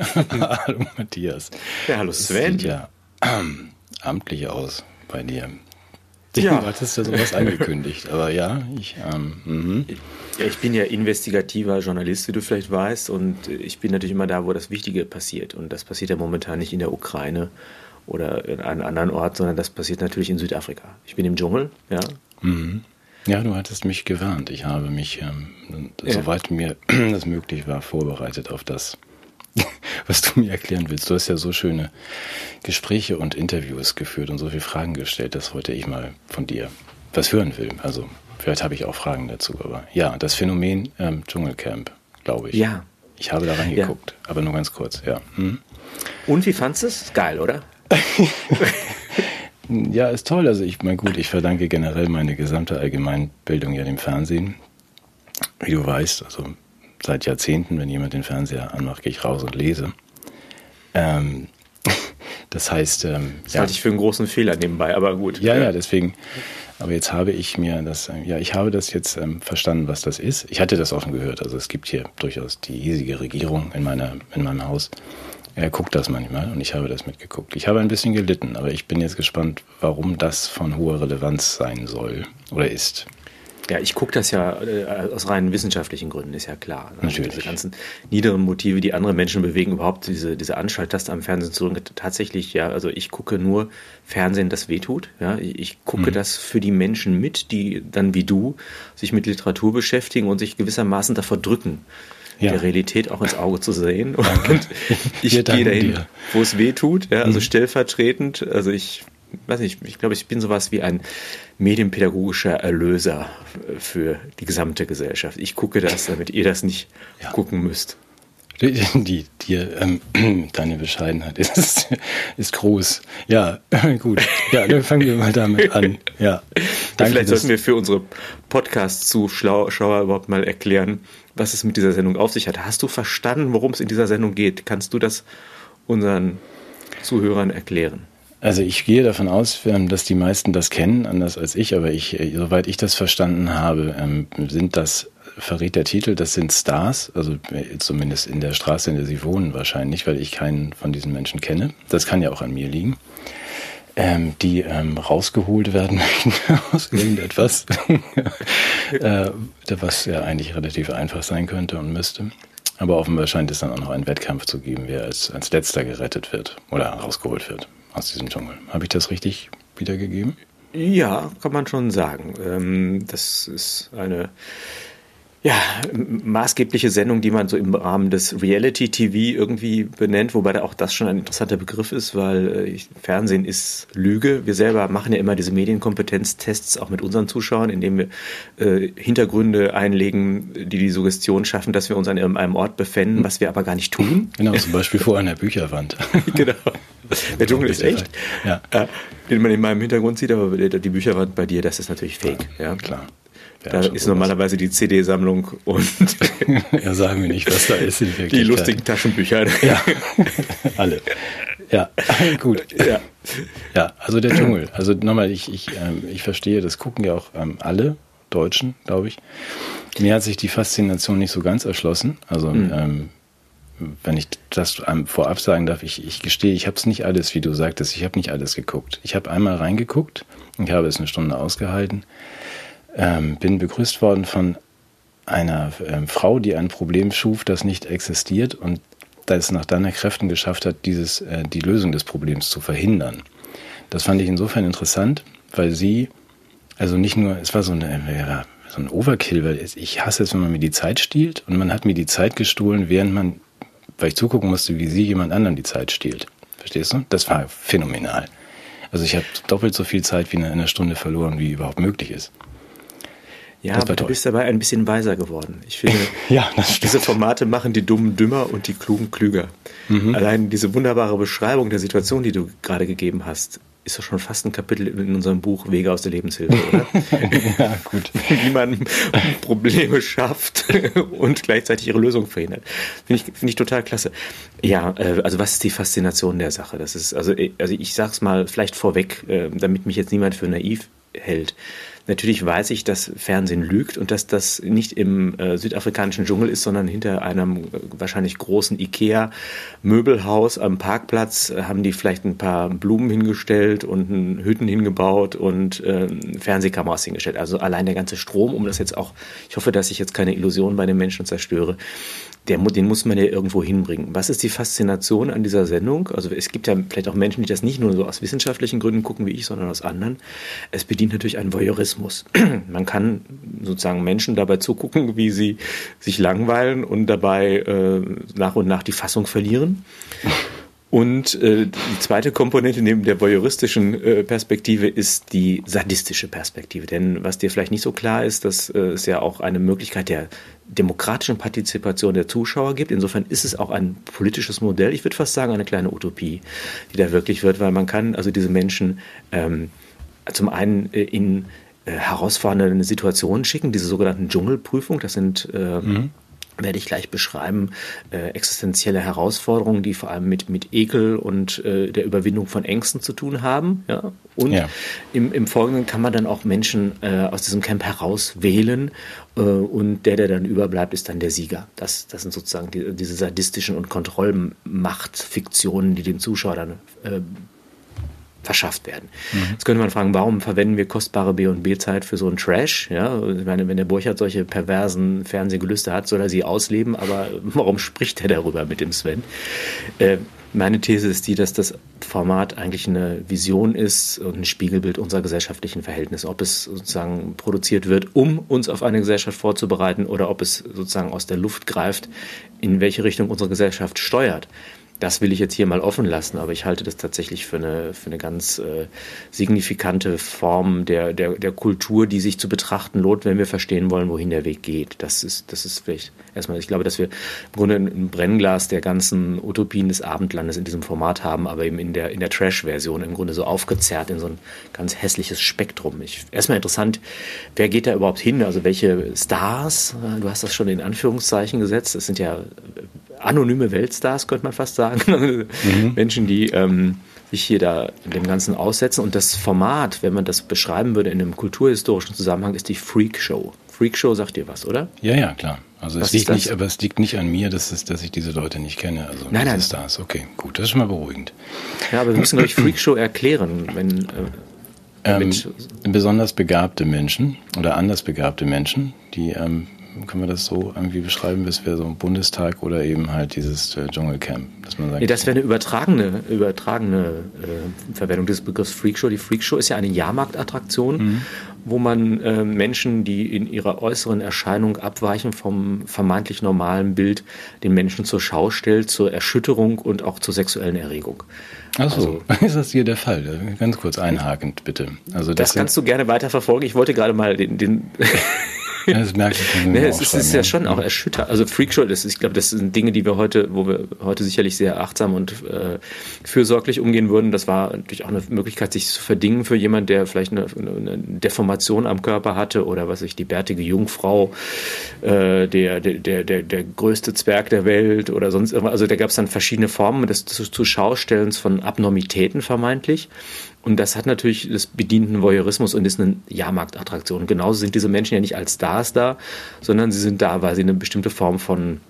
Hallo Matthias. Ja, hallo Sven. Das sieht ja ähm, amtlich aus bei dir. Ja. Du hattest ja sowas angekündigt, aber ja, ich, ähm, mhm. ja, ich bin ja investigativer Journalist, wie du vielleicht weißt, und ich bin natürlich immer da, wo das Wichtige passiert. Und das passiert ja momentan nicht in der Ukraine oder in einem anderen Ort, sondern das passiert natürlich in Südafrika. Ich bin im Dschungel, ja. Mhm. Ja, du hattest mich gewarnt. Ich habe mich, ähm, ja. soweit mir das möglich war, vorbereitet auf das, was du mir erklären willst. Du hast ja so schöne Gespräche und Interviews geführt und so viele Fragen gestellt, dass heute ich mal von dir was hören will. Also vielleicht habe ich auch Fragen dazu, aber ja, das Phänomen ähm, Dschungelcamp, glaube ich. Ja. Ich habe da reingeguckt, ja. aber nur ganz kurz, ja. Hm. Und wie fandest du es? Geil, oder? ja, ist toll. Also ich meine, gut, ich verdanke generell meine gesamte Allgemeinbildung ja dem Fernsehen. Wie du weißt, also seit Jahrzehnten, wenn jemand den Fernseher anmacht, gehe ich raus und lese. Ähm, das heißt, ähm, das ja, halte ich für einen großen Fehler nebenbei, aber gut. Ja, ja, deswegen. Aber jetzt habe ich mir das, äh, ja, ich habe das jetzt ähm, verstanden, was das ist. Ich hatte das auch schon gehört. Also es gibt hier durchaus die hiesige Regierung in meiner, in meinem Haus. Er guckt das manchmal und ich habe das mitgeguckt. Ich habe ein bisschen gelitten, aber ich bin jetzt gespannt, warum das von hoher Relevanz sein soll oder ist. Ja, ich gucke das ja äh, aus rein wissenschaftlichen Gründen, ist ja klar. Ne? Natürlich. Diese ganzen niederen Motive, die andere Menschen bewegen, überhaupt diese, diese Anschalttaste am Fernsehen zu drücken. Tatsächlich, ja, also ich gucke nur Fernsehen, das wehtut. Ja, ich gucke mhm. das für die Menschen mit, die dann wie du sich mit Literatur beschäftigen und sich gewissermaßen davor drücken. Ja. der Realität auch ins Auge zu sehen. Und ich gehe dahin, dir. wo es weh tut, ja, also mhm. stellvertretend. Also ich weiß nicht, ich glaube, ich bin sowas wie ein medienpädagogischer Erlöser für die gesamte Gesellschaft. Ich gucke das, damit ihr das nicht ja. gucken müsst. Die, die, die ähm, deine Bescheidenheit ist, ist groß. Ja, gut. Ja, dann fangen wir mal damit an. Ja. Danke, Vielleicht sollten wir für unsere Podcast-Zuschauer überhaupt mal erklären, was es mit dieser Sendung auf sich hat. Hast du verstanden, worum es in dieser Sendung geht? Kannst du das unseren Zuhörern erklären? Also ich gehe davon aus, ähm, dass die meisten das kennen, anders als ich, aber ich, äh, soweit ich das verstanden habe, ähm, sind das, verrät der Titel, das sind Stars, also äh, zumindest in der Straße, in der sie wohnen wahrscheinlich, weil ich keinen von diesen Menschen kenne. Das kann ja auch an mir liegen. Ähm, die ähm, rausgeholt werden aus irgendetwas, äh, was ja eigentlich relativ einfach sein könnte und müsste. Aber offenbar scheint es dann auch noch einen Wettkampf zu geben, wer als, als letzter gerettet wird oder rausgeholt wird aus diesem Dschungel. Habe ich das richtig wiedergegeben? Ja, kann man schon sagen. Ähm, das ist eine ja, maßgebliche Sendung, die man so im Rahmen des Reality TV irgendwie benennt, wobei da auch das schon ein interessanter Begriff ist, weil äh, Fernsehen ist Lüge. Wir selber machen ja immer diese Medienkompetenztests auch mit unseren Zuschauern, indem wir äh, Hintergründe einlegen, die die Suggestion schaffen, dass wir uns an einem Ort befinden, was wir aber gar nicht tun. Genau, zum Beispiel vor einer Bücherwand. genau. Der Dschungel ist echt, ja. äh, den man in meinem Hintergrund sieht, aber die Bücherwand bei dir, das ist natürlich fake. Ja, ja. klar. Da ist normalerweise die CD-Sammlung und. ja, sagen wir nicht, was da ist. die lustigen Taschenbücher. Ja, alle. Ja, gut. Ja. ja, also der Dschungel. Also nochmal, ich, ich, ähm, ich verstehe, das gucken ja auch ähm, alle Deutschen, glaube ich. Mir hat sich die Faszination nicht so ganz erschlossen. Also, mhm. ähm, wenn ich das vorab sagen darf, ich, ich gestehe, ich habe es nicht alles, wie du sagtest, ich habe nicht alles geguckt. Ich habe einmal reingeguckt, ich habe es eine Stunde ausgehalten ähm, bin begrüßt worden von einer ähm, Frau, die ein Problem schuf, das nicht existiert und das nach deiner Kräften geschafft hat, dieses, äh, die Lösung des Problems zu verhindern. Das fand ich insofern interessant, weil sie, also nicht nur, es war so, eine, ja, so ein Overkill, weil ich hasse es, wenn man mir die Zeit stiehlt und man hat mir die Zeit gestohlen, während man, weil ich zugucken musste, wie sie jemand anderen die Zeit stiehlt. Verstehst du? Das war phänomenal. Also ich habe doppelt so viel Zeit wie in einer Stunde verloren, wie überhaupt möglich ist. Ja, aber du bist dabei ein bisschen weiser geworden. Ich finde, ja, diese Formate machen die Dummen dümmer und die Klugen klüger. Mhm. Allein diese wunderbare Beschreibung der Situation, die du gerade gegeben hast, ist doch schon fast ein Kapitel in unserem Buch Wege aus der Lebenshilfe, oder? ja, gut. Wie man Probleme schafft und gleichzeitig ihre Lösung verhindert. Finde ich, finde ich total klasse. Ja, äh, also was ist die Faszination der Sache? Das ist, also, äh, also ich sag's mal vielleicht vorweg, äh, damit mich jetzt niemand für naiv hält Natürlich weiß ich, dass Fernsehen lügt und dass das nicht im äh, südafrikanischen Dschungel ist, sondern hinter einem äh, wahrscheinlich großen Ikea-Möbelhaus am Parkplatz äh, haben die vielleicht ein paar Blumen hingestellt und Hütten hingebaut und äh, Fernsehkameras hingestellt. Also allein der ganze Strom, um das jetzt auch, ich hoffe, dass ich jetzt keine Illusion bei den Menschen zerstöre, der, den muss man ja irgendwo hinbringen. Was ist die Faszination an dieser Sendung? Also es gibt ja vielleicht auch Menschen, die das nicht nur so aus wissenschaftlichen Gründen gucken wie ich, sondern aus anderen. Es bedient natürlich einen Voyeurismus. Man kann sozusagen Menschen dabei zugucken, wie sie sich langweilen und dabei äh, nach und nach die Fassung verlieren. Und äh, die zweite Komponente neben der voyeuristischen äh, Perspektive ist die sadistische Perspektive. Denn was dir vielleicht nicht so klar ist, dass äh, es ja auch eine Möglichkeit der demokratischen Partizipation der Zuschauer gibt. Insofern ist es auch ein politisches Modell. Ich würde fast sagen, eine kleine Utopie, die da wirklich wird, weil man kann also diese Menschen ähm, zum einen äh, in äh, herausfordernde Situationen schicken, diese sogenannten Dschungelprüfung. Das sind äh, mhm werde ich gleich beschreiben, äh, existenzielle Herausforderungen, die vor allem mit, mit Ekel und äh, der Überwindung von Ängsten zu tun haben. Ja? Und ja. Im, im Folgenden kann man dann auch Menschen äh, aus diesem Camp herauswählen äh, und der, der dann überbleibt, ist dann der Sieger. Das, das sind sozusagen die, diese sadistischen und Kontrollmachtfiktionen, die dem Zuschauer dann äh, verschafft werden. Mhm. Jetzt könnte man fragen, warum verwenden wir kostbare B und B-Zeit für so einen Trash? Ja, ich meine, wenn der Burchard solche perversen Fernsehgelüste hat, soll er sie ausleben, aber warum spricht er darüber mit dem Sven? Äh, meine These ist die, dass das Format eigentlich eine Vision ist und ein Spiegelbild unserer gesellschaftlichen Verhältnisse. Ob es sozusagen produziert wird, um uns auf eine Gesellschaft vorzubereiten oder ob es sozusagen aus der Luft greift, in welche Richtung unsere Gesellschaft steuert das will ich jetzt hier mal offen lassen, aber ich halte das tatsächlich für eine, für eine ganz äh, signifikante Form der, der, der Kultur, die sich zu betrachten lohnt, wenn wir verstehen wollen, wohin der Weg geht. Das ist, das ist vielleicht erstmal, ich glaube, dass wir im Grunde ein Brennglas der ganzen Utopien des Abendlandes in diesem Format haben, aber eben in der, in der Trash-Version im Grunde so aufgezerrt in so ein ganz hässliches Spektrum. Ich, erstmal interessant, wer geht da überhaupt hin? Also welche Stars? Du hast das schon in Anführungszeichen gesetzt. Das sind ja anonyme Weltstars, könnte man fast sagen. Mhm. Menschen, die ähm, sich hier da dem Ganzen aussetzen. Und das Format, wenn man das beschreiben würde in einem kulturhistorischen Zusammenhang, ist die Freak Show. Freak Show sagt dir was, oder? Ja, ja, klar. Also was es liegt nicht, aber es liegt nicht an mir, dass, es, dass ich diese Leute nicht kenne. Also nein, nein. Stars. Okay, gut, das ist schon mal beruhigend. Ja, aber wir müssen, glaube ich, Freak Show erklären, wenn. Äh, ähm, besonders begabte Menschen oder anders begabte Menschen, die ähm, können wir das so irgendwie beschreiben, bis wir so ein Bundestag oder eben halt dieses äh, Dschungelcamp, dass man sagt. Nee, das wäre eine übertragene, übertragene äh, Verwendung des Begriffs Freakshow. Die Freakshow ist ja eine Jahrmarktattraktion, mhm. wo man äh, Menschen, die in ihrer äußeren Erscheinung abweichen vom vermeintlich normalen Bild, den Menschen zur Schau stellt, zur Erschütterung und auch zur sexuellen Erregung. Achso, also, ist das hier der Fall? Ganz kurz einhakend, bitte. Also das, das kannst du gerne weiterverfolgen. Ich wollte gerade mal den, den ja, das merke ich. Nee, es ist, ist ja schon auch erschütternd. Also Freakshow, das ist, ich glaube, das sind Dinge, die wir heute, wo wir heute sicherlich sehr achtsam und äh, fürsorglich umgehen würden. Das war natürlich auch eine Möglichkeit, sich zu verdingen für jemand, der vielleicht eine, eine Deformation am Körper hatte oder was ich, die bärtige Jungfrau, äh, der, der, der, der, der größte Zwerg der Welt oder sonst irgendwas. Also da gab es dann verschiedene Formen des Zuschaustellens von Abnormitäten vermeintlich. Und das hat natürlich das bedienten Voyeurismus und ist eine Jahrmarktattraktion. Genauso sind diese Menschen ja nicht als Stars da, sondern sie sind da, weil sie eine bestimmte Form von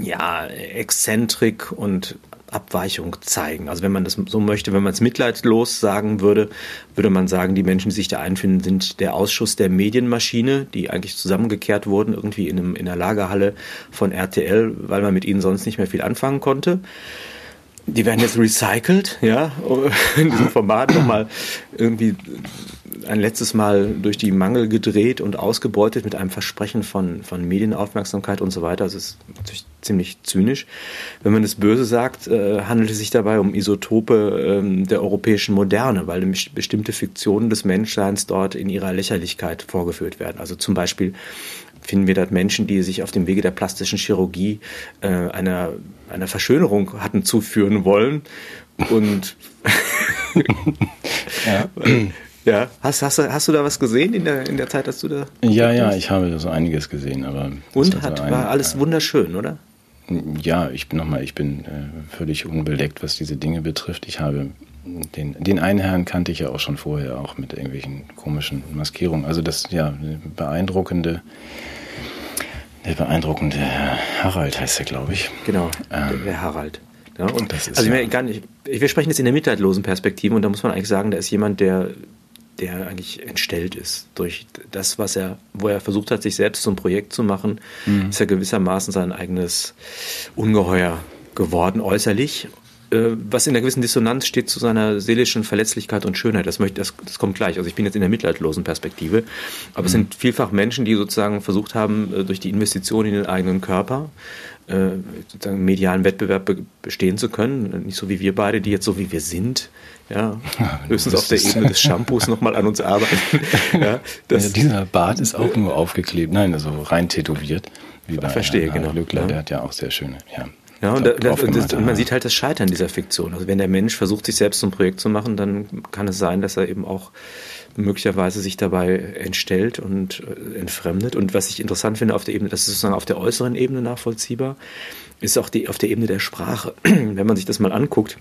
ja, Exzentrik und Abweichung zeigen. Also wenn man das so möchte, wenn man es mitleidlos sagen würde, würde man sagen, die Menschen, die sich da einfinden, sind der Ausschuss der Medienmaschine, die eigentlich zusammengekehrt wurden, irgendwie in, einem, in einer Lagerhalle von RTL, weil man mit ihnen sonst nicht mehr viel anfangen konnte die werden jetzt recycelt, ja, in diesem Format nochmal irgendwie ein letztes Mal durch die Mangel gedreht und ausgebeutet mit einem Versprechen von, von Medienaufmerksamkeit und so weiter. Das ist natürlich ziemlich zynisch. Wenn man es böse sagt, äh, handelt es sich dabei um Isotope ähm, der europäischen Moderne, weil bestimmte Fiktionen des Menschseins dort in ihrer Lächerlichkeit vorgeführt werden. Also zum Beispiel finden wir dort Menschen, die sich auf dem Wege der plastischen Chirurgie äh, einer, einer Verschönerung hatten zuführen wollen. Und ja. ja. Hast, hast, hast du da was gesehen in der, in der Zeit, dass du da. Ja, ja, ich habe so einiges gesehen, aber. Und hat, ein, war alles wunderschön, oder? Ja, ich bin nochmal, ich bin äh, völlig unbeleckt, was diese Dinge betrifft. Ich habe den, den einen Herrn kannte ich ja auch schon vorher, auch mit irgendwelchen komischen Maskierungen. Also das, ja, beeindruckende, der beeindruckende Harald heißt er, glaube ich. Genau, ähm, der Harald. Ja, und das ist also ja, gar nicht, wir sprechen jetzt in der mitleidlosen Perspektive und da muss man eigentlich sagen, da ist jemand, der, der eigentlich entstellt ist durch das, was er, wo er versucht hat, sich selbst zum Projekt zu machen, mhm. ist er gewissermaßen sein eigenes Ungeheuer geworden äußerlich was in einer gewissen Dissonanz steht zu seiner seelischen Verletzlichkeit und Schönheit. Das, möchte, das, das kommt gleich. Also ich bin jetzt in der mitleidlosen Perspektive. Aber mhm. es sind vielfach Menschen, die sozusagen versucht haben, äh, durch die Investition in den eigenen Körper äh, sozusagen medialen Wettbewerb bestehen zu können. Nicht so wie wir beide, die jetzt so wie wir sind, ja, höchstens auf der Ebene des Shampoos nochmal an uns arbeiten. ja, ja, dieser Bart ist auch nur aufgeklebt, nein, also rein tätowiert. Wie bei Verstehe, Herrn, genau. Lückler, ja. der hat ja auch sehr schöne, ja. Ja, und, da, das, und, man sieht halt das Scheitern dieser Fiktion. Also wenn der Mensch versucht, sich selbst zum Projekt zu machen, dann kann es sein, dass er eben auch möglicherweise sich dabei entstellt und äh, entfremdet. Und was ich interessant finde auf der Ebene, das ist sozusagen auf der äußeren Ebene nachvollziehbar, ist auch die, auf der Ebene der Sprache. wenn man sich das mal anguckt,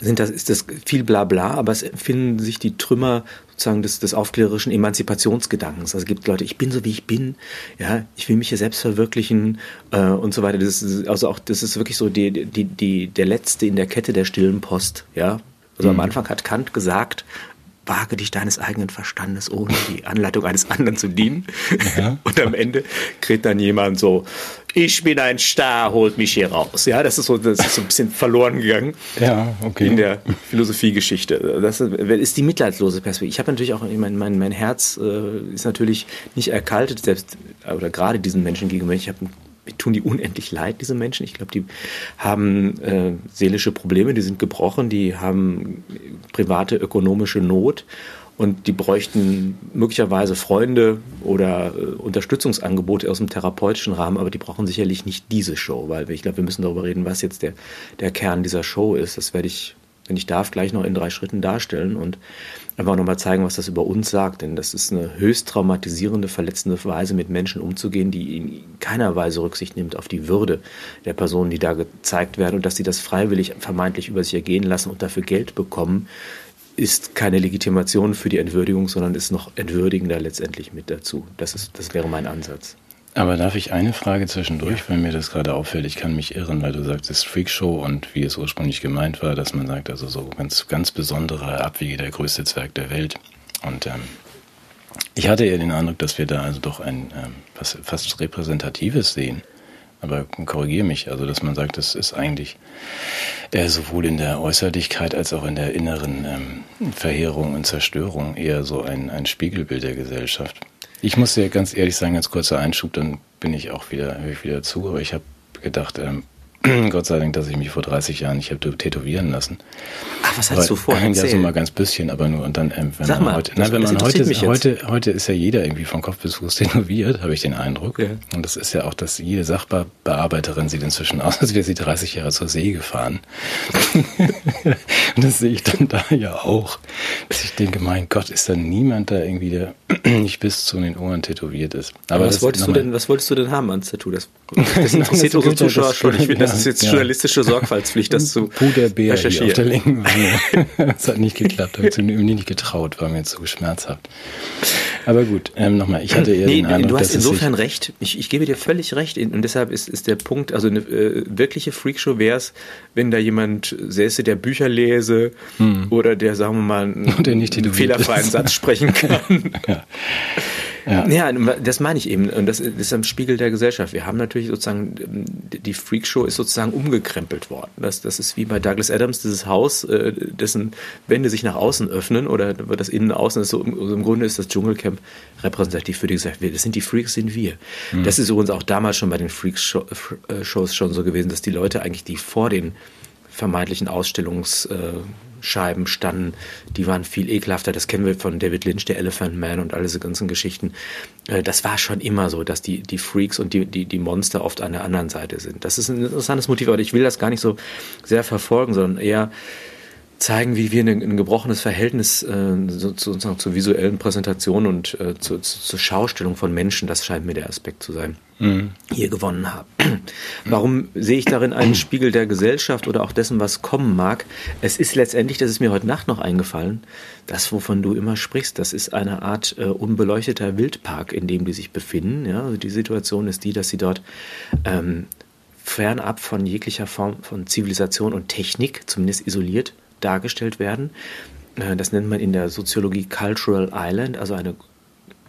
sind das, ist das viel Blabla, aber es finden sich die Trümmer sozusagen des, des aufklärerischen Emanzipationsgedankens. Also es gibt Leute, ich bin so wie ich bin, ja, ich will mich hier selbst verwirklichen äh, und so weiter. Das ist, also auch, das ist wirklich so die, die, die, der letzte in der Kette der stillen Post, ja. Also mhm. am Anfang hat Kant gesagt, wage dich deines eigenen Verstandes, ohne die Anleitung eines anderen zu dienen. Ja. Und am Ende kriegt dann jemand so, ich bin ein Star, holt mich hier raus. Ja, das ist so, das ist so ein bisschen verloren gegangen. Ja, okay. In der Philosophiegeschichte. Das ist die mitleidslose Perspektive. Ich habe natürlich auch, mein, mein, mein Herz äh, ist natürlich nicht erkaltet, selbst, oder gerade diesen Menschen gegenüber. Ich habe tun die unendlich leid, diese Menschen. Ich glaube, die haben äh, seelische Probleme, die sind gebrochen, die haben private ökonomische Not und die bräuchten möglicherweise Freunde oder äh, Unterstützungsangebote aus dem therapeutischen Rahmen, aber die brauchen sicherlich nicht diese Show, weil ich glaube, wir müssen darüber reden, was jetzt der, der Kern dieser Show ist. Das werde ich, wenn ich darf, gleich noch in drei Schritten darstellen und einfach nochmal zeigen, was das über uns sagt. Denn das ist eine höchst traumatisierende, verletzende Weise, mit Menschen umzugehen, die in keiner Weise Rücksicht nimmt auf die Würde der Personen, die da gezeigt werden und dass sie das freiwillig vermeintlich über sich ergehen lassen und dafür Geld bekommen, ist keine Legitimation für die Entwürdigung, sondern ist noch entwürdigender letztendlich mit dazu. Das, ist, das wäre mein Ansatz. Aber darf ich eine Frage zwischendurch, ja. weil mir das gerade auffällt? Ich kann mich irren, weil du sagst, es ist Freakshow und wie es ursprünglich gemeint war, dass man sagt, also so ganz, ganz besondere Abwege, der größte Zwerg der Welt. Und ähm, ich hatte eher den Eindruck, dass wir da also doch ein ähm, was, fast Repräsentatives sehen. Aber korrigiere mich, also dass man sagt, das ist eigentlich eher sowohl in der Äußerlichkeit als auch in der inneren ähm, Verheerung und Zerstörung eher so ein, ein Spiegelbild der Gesellschaft. Ich muss dir ganz ehrlich sagen, ganz kurzer Einschub, dann bin ich auch wieder, ich wieder zu, aber ich habe gedacht, ähm, Gott sei Dank, dass ich mich vor 30 Jahren nicht habe tätowieren lassen. Ach, was hast aber, du vorher Ja, so mal ganz bisschen, aber nur und dann, ähm, wenn Sag man mal, heute, nein, wenn man heute, heute, heute ist ja jeder irgendwie von Kopf bis Fuß tätowiert, habe ich den Eindruck. Ja. Und das ist ja auch, dass jede Sachbearbeiterin sieht inzwischen aus, als wäre sie 30 Jahre zur See gefahren. und das sehe ich dann da ja auch, dass ich denke, mein Gott, ist da niemand da irgendwie, der nicht bis zu den Ohren tätowiert ist. Aber, aber was wolltest du denn, was wolltest du denn haben ans Tattoo? Das, das interessiert unsere Zuschauer schon. Ich finde, das ist jetzt ja. journalistische Sorgfaltspflicht, das zu Puderbär recherchieren. auf der linken Wange. das hat nicht geklappt, habe ich mir nicht getraut, war mir zu schmerzhaft. Aber gut, ähm, nochmal, ich hatte eher nee, den Eindruck, Du hast insofern recht, ich, ich, gebe dir völlig recht und deshalb ist, ist der Punkt, also eine äh, wirkliche Freakshow wäre es, wenn da jemand säße, der Bücher lese hm. oder der, sagen wir mal, einen fehlerfreien Satz sprechen kann. ja. Ja. ja, das meine ich eben. Und das ist am Spiegel der Gesellschaft. Wir haben natürlich sozusagen, die Freakshow ist sozusagen umgekrempelt worden. Das, das ist wie bei Douglas Adams, dieses Haus, äh, dessen Wände sich nach außen öffnen oder das Innen außen ist so, im Grunde ist das Dschungelcamp repräsentativ für die Gesellschaft. Das sind die Freaks, sind wir. Mhm. Das ist übrigens auch damals schon bei den Freaks-Shows äh, schon so gewesen, dass die Leute eigentlich, die vor den vermeintlichen Ausstellungs- äh, Scheiben standen, die waren viel ekelhafter. Das kennen wir von David Lynch, der Elephant Man und all diese ganzen Geschichten. Äh, das war schon immer so, dass die, die Freaks und die, die, die Monster oft an der anderen Seite sind. Das ist ein interessantes Motiv, aber ich will das gar nicht so sehr verfolgen, sondern eher zeigen, wie wir ein, ein gebrochenes Verhältnis äh, sozusagen zur visuellen Präsentation und äh, zu, zu, zur Schaustellung von Menschen, das scheint mir der Aspekt zu sein, mhm. hier gewonnen haben. Warum sehe ich darin einen Spiegel der Gesellschaft oder auch dessen, was kommen mag? Es ist letztendlich, das ist mir heute Nacht noch eingefallen, das, wovon du immer sprichst, das ist eine Art äh, unbeleuchteter Wildpark, in dem die sich befinden. Ja? Also die Situation ist die, dass sie dort ähm, fernab von jeglicher Form von Zivilisation und Technik, zumindest isoliert, dargestellt werden. Äh, das nennt man in der Soziologie Cultural Island, also eine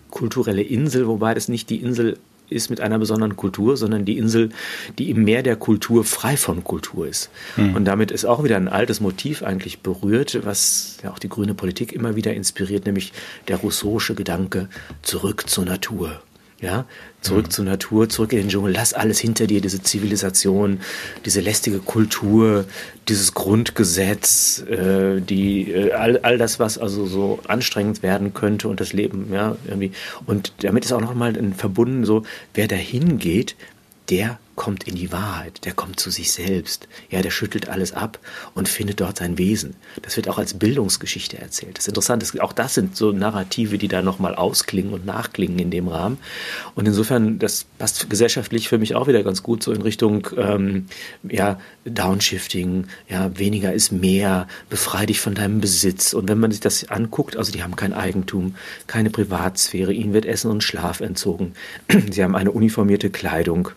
kulturelle Insel, wobei das nicht die Insel ist mit einer besonderen Kultur, sondern die Insel, die im Meer der Kultur frei von Kultur ist. Mhm. Und damit ist auch wieder ein altes Motiv eigentlich berührt, was ja auch die grüne Politik immer wieder inspiriert, nämlich der rousseauische Gedanke zurück zur Natur. Ja, zurück mhm. zur Natur, zurück in den Dschungel, lass alles hinter dir, diese Zivilisation, diese lästige Kultur, dieses Grundgesetz, äh, die, äh, all, all das, was also so anstrengend werden könnte und das Leben, ja, irgendwie. Und damit ist auch nochmal verbunden so, wer dahin geht, der kommt in die Wahrheit, der kommt zu sich selbst. Ja, der schüttelt alles ab und findet dort sein Wesen. Das wird auch als Bildungsgeschichte erzählt. Das ist interessant, auch das sind so Narrative, die da nochmal ausklingen und nachklingen in dem Rahmen. Und insofern, das passt gesellschaftlich für mich auch wieder ganz gut so in Richtung ähm, ja, Downshifting, ja, weniger ist mehr, befrei dich von deinem Besitz. Und wenn man sich das anguckt, also die haben kein Eigentum, keine Privatsphäre, ihnen wird Essen und Schlaf entzogen. Sie haben eine uniformierte Kleidung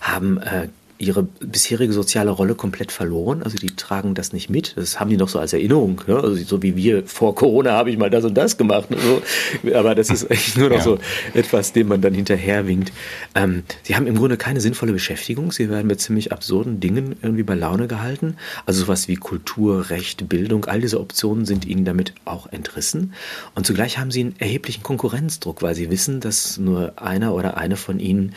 haben äh, ihre bisherige soziale Rolle komplett verloren. Also die tragen das nicht mit. Das haben die noch so als Erinnerung. Ja? Also so wie wir vor Corona habe ich mal das und das gemacht. So. Aber das ist eigentlich nur noch ja. so etwas, dem man dann hinterherwinkt. Ähm, sie haben im Grunde keine sinnvolle Beschäftigung. Sie werden mit ziemlich absurden Dingen irgendwie bei Laune gehalten. Also sowas wie Kultur, Recht, Bildung, all diese Optionen sind ihnen damit auch entrissen. Und zugleich haben sie einen erheblichen Konkurrenzdruck, weil sie wissen, dass nur einer oder eine von ihnen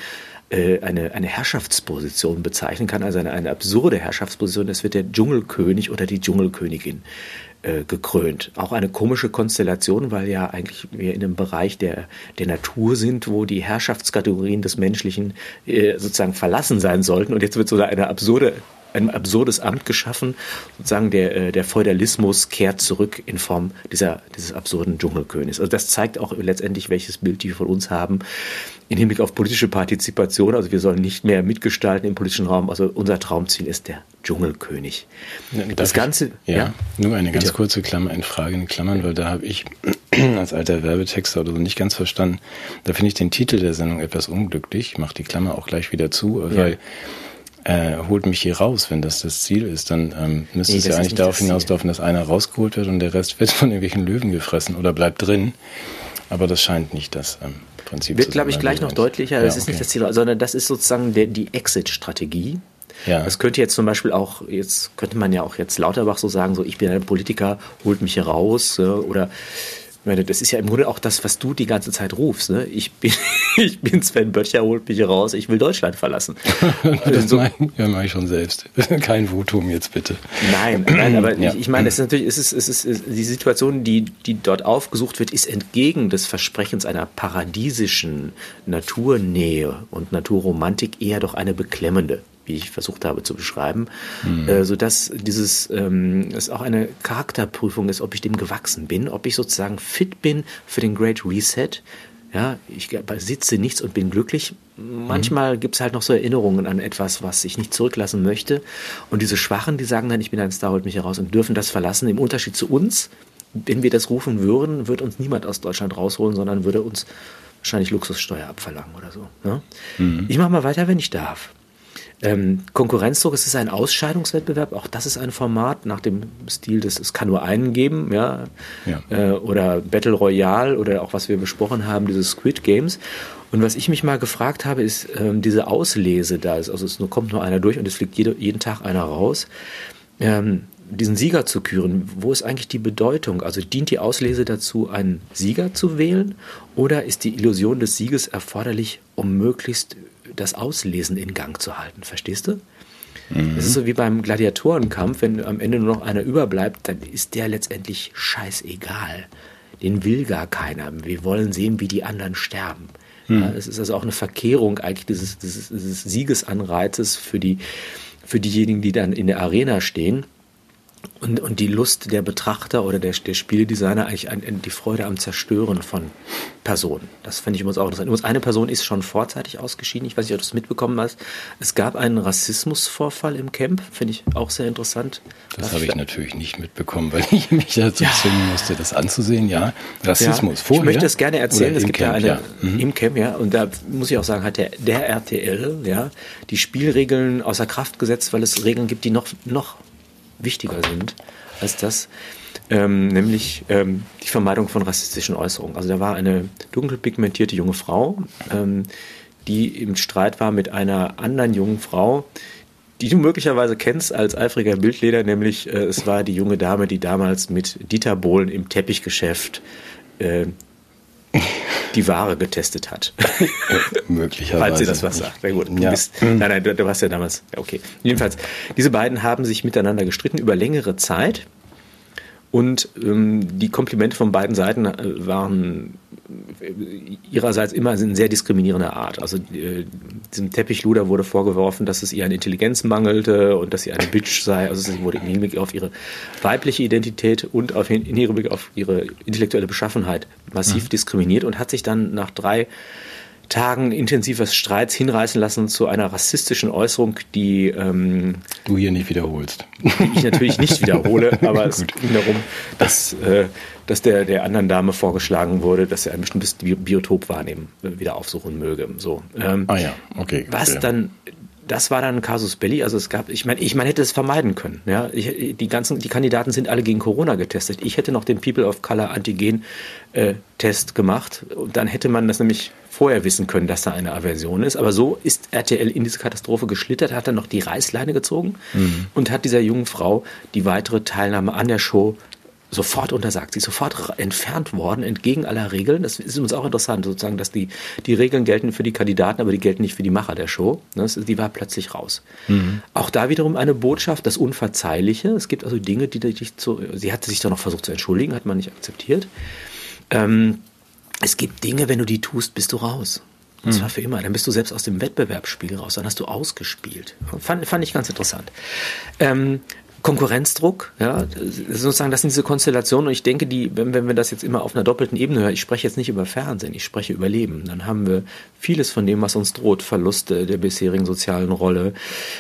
eine, eine Herrschaftsposition bezeichnen kann, also eine, eine absurde Herrschaftsposition. Es wird der Dschungelkönig oder die Dschungelkönigin äh, gekrönt. Auch eine komische Konstellation, weil ja eigentlich wir in einem Bereich der, der Natur sind, wo die Herrschaftskategorien des Menschlichen äh, sozusagen verlassen sein sollten. Und jetzt wird so eine absurde ein absurdes Amt geschaffen. Sozusagen der, äh, der Feudalismus kehrt zurück in Form dieser, dieses absurden Dschungelkönigs. Also das zeigt auch letztendlich, welches Bild die von uns haben im Hinblick auf politische Partizipation. Also wir sollen nicht mehr mitgestalten im politischen Raum. Also unser Traumziel ist der Dschungelkönig. Darf das Ganze, ich, ja, ja, nur eine ganz Bitte. kurze Klammer in Frage in Klammern, weil da habe ich als alter Werbetexter oder so nicht ganz verstanden. Da finde ich den Titel der Sendung etwas unglücklich. Ich mache die Klammer auch gleich wieder zu, weil ja äh, holt mich hier raus, wenn das das Ziel ist, dann ähm, müsste nee, es ja eigentlich darauf hinauslaufen, dass einer rausgeholt wird und der Rest wird von irgendwelchen Löwen gefressen oder bleibt drin. Aber das scheint nicht das ähm, Prinzip wird, zu sein. Wird, glaube ich, gleich noch deutlicher. Ja, das ist okay. nicht das Ziel, sondern das ist sozusagen der, die Exit-Strategie. Ja. Das könnte jetzt zum Beispiel auch, jetzt könnte man ja auch jetzt Lauterbach so sagen, so ich bin ein Politiker, holt mich hier raus, oder meine, das ist ja im Grunde auch das, was du die ganze Zeit rufst. Ne? Ich, bin, ich bin Sven Böttcher, holt mich raus, ich will Deutschland verlassen. das also, mache ja, mach ich schon selbst. Kein Votum jetzt bitte. Nein, nein, aber ja. ich, ich meine, es ist natürlich, es ist, es ist, die Situation, die, die dort aufgesucht wird, ist entgegen des Versprechens einer paradiesischen Naturnähe und Naturromantik eher doch eine beklemmende wie ich versucht habe zu beschreiben, mhm. äh, sodass dieses ähm, es auch eine Charakterprüfung ist, ob ich dem gewachsen bin, ob ich sozusagen fit bin für den Great Reset. Ja, ich besitze nichts und bin glücklich. Manchmal mhm. gibt es halt noch so Erinnerungen an etwas, was ich nicht zurücklassen möchte. Und diese Schwachen, die sagen dann, ich bin ein Star, holt mich heraus und dürfen das verlassen. Im Unterschied zu uns, wenn wir das rufen würden, würde uns niemand aus Deutschland rausholen, sondern würde uns wahrscheinlich Luxussteuer abverlangen oder so. Ja? Mhm. Ich mache mal weiter, wenn ich darf. Ähm, Konkurrenzdruck, es ist ein Ausscheidungswettbewerb, auch das ist ein Format nach dem Stil des, es kann nur einen geben, ja, ja. Äh, oder Battle Royale oder auch was wir besprochen haben, diese Squid Games. Und was ich mich mal gefragt habe, ist ähm, diese Auslese da, ist, also es nur, kommt nur einer durch und es fliegt jede, jeden Tag einer raus. Ähm, diesen Sieger zu küren, wo ist eigentlich die Bedeutung? Also dient die Auslese dazu, einen Sieger zu wählen oder ist die Illusion des Sieges erforderlich, um möglichst das Auslesen in Gang zu halten. Verstehst du? Mhm. Das ist so wie beim Gladiatorenkampf, wenn am Ende nur noch einer überbleibt, dann ist der letztendlich scheißegal. Den will gar keiner. Wir wollen sehen, wie die anderen sterben. Mhm. Ja, es ist also auch eine Verkehrung eigentlich dieses, dieses, dieses Siegesanreizes für, die, für diejenigen, die dann in der Arena stehen. Und, und die Lust der Betrachter oder der, der Spieldesigner eigentlich ein, ein, die Freude am Zerstören von Personen. Das finde ich immer auch interessant. Übrigens, eine Person ist schon vorzeitig ausgeschieden. Ich weiß nicht, ob du es mitbekommen hast. Es gab einen Rassismusvorfall im Camp, finde ich auch sehr interessant. Das habe ich natürlich nicht mitbekommen, weil ich mich dazu ja. zwingen musste, das anzusehen. Ja, Rassismus ja, vorher. Ich möchte es gerne erzählen. Es gibt Camp, ja eine ja. Mhm. im Camp, ja, und da muss ich auch sagen, hat der, der RTL ja die Spielregeln außer Kraft gesetzt, weil es Regeln gibt, die noch noch wichtiger sind als das, ähm, nämlich ähm, die Vermeidung von rassistischen Äußerungen. Also da war eine dunkelpigmentierte junge Frau, ähm, die im Streit war mit einer anderen jungen Frau, die du möglicherweise kennst als eifriger Bildleder, nämlich äh, es war die junge Dame, die damals mit Dieter Bohlen im Teppichgeschäft äh, die Ware getestet hat. Möglicherweise. Falls sie das was sagt. Na gut, du ja. bist, nein, nein, du, du warst ja damals, ja, okay. Jedenfalls, diese beiden haben sich miteinander gestritten über längere Zeit. Und ähm, die Komplimente von beiden Seiten äh, waren ihrerseits immer in sehr diskriminierender Art. Also äh, diesem Teppichluder wurde vorgeworfen, dass es ihr an Intelligenz mangelte und dass sie eine Bitch sei. Also sie wurde im Hinblick auf ihre weibliche Identität und auf, in Hinblick auf ihre intellektuelle Beschaffenheit massiv mhm. diskriminiert und hat sich dann nach drei Tagen intensives Streits hinreißen lassen zu einer rassistischen Äußerung, die ähm, du hier nicht wiederholst. Die ich natürlich nicht wiederhole, aber es ging darum, dass, äh, dass der, der anderen Dame vorgeschlagen wurde, dass er ein bestimmtes Biotop wahrnehmen, äh, wieder aufsuchen möge. So, ähm, ah ja, okay. Was dann das war dann ein Casus Belli. Also es gab, ich meine, ich meine, hätte es vermeiden können. Ja, ich, die ganzen, die Kandidaten sind alle gegen Corona getestet. Ich hätte noch den People of Color Antigen äh, Test gemacht und dann hätte man das nämlich vorher wissen können, dass da eine Aversion ist. Aber so ist RTL in diese Katastrophe geschlittert, hat dann noch die Reißleine gezogen mhm. und hat dieser jungen Frau die weitere Teilnahme an der Show sofort untersagt. Sie ist sofort entfernt worden, entgegen aller Regeln. Das ist uns auch interessant, sozusagen, dass die, die Regeln gelten für die Kandidaten, aber die gelten nicht für die Macher der Show. Das, die war plötzlich raus. Mhm. Auch da wiederum eine Botschaft, das Unverzeihliche. Es gibt also Dinge, die dich zu, sie hatte sich da noch versucht zu entschuldigen, hat man nicht akzeptiert. Ähm, es gibt Dinge, wenn du die tust, bist du raus. Und zwar mhm. für immer. Dann bist du selbst aus dem Wettbewerbsspiel raus. Dann hast du ausgespielt. Fand, fand ich ganz interessant. Ähm, Konkurrenzdruck, ja, sozusagen, das sind diese Konstellationen. Und ich denke, die, wenn, wenn wir das jetzt immer auf einer doppelten Ebene hören, ich spreche jetzt nicht über Fernsehen, ich spreche über Leben, dann haben wir vieles von dem, was uns droht, Verluste der bisherigen sozialen Rolle,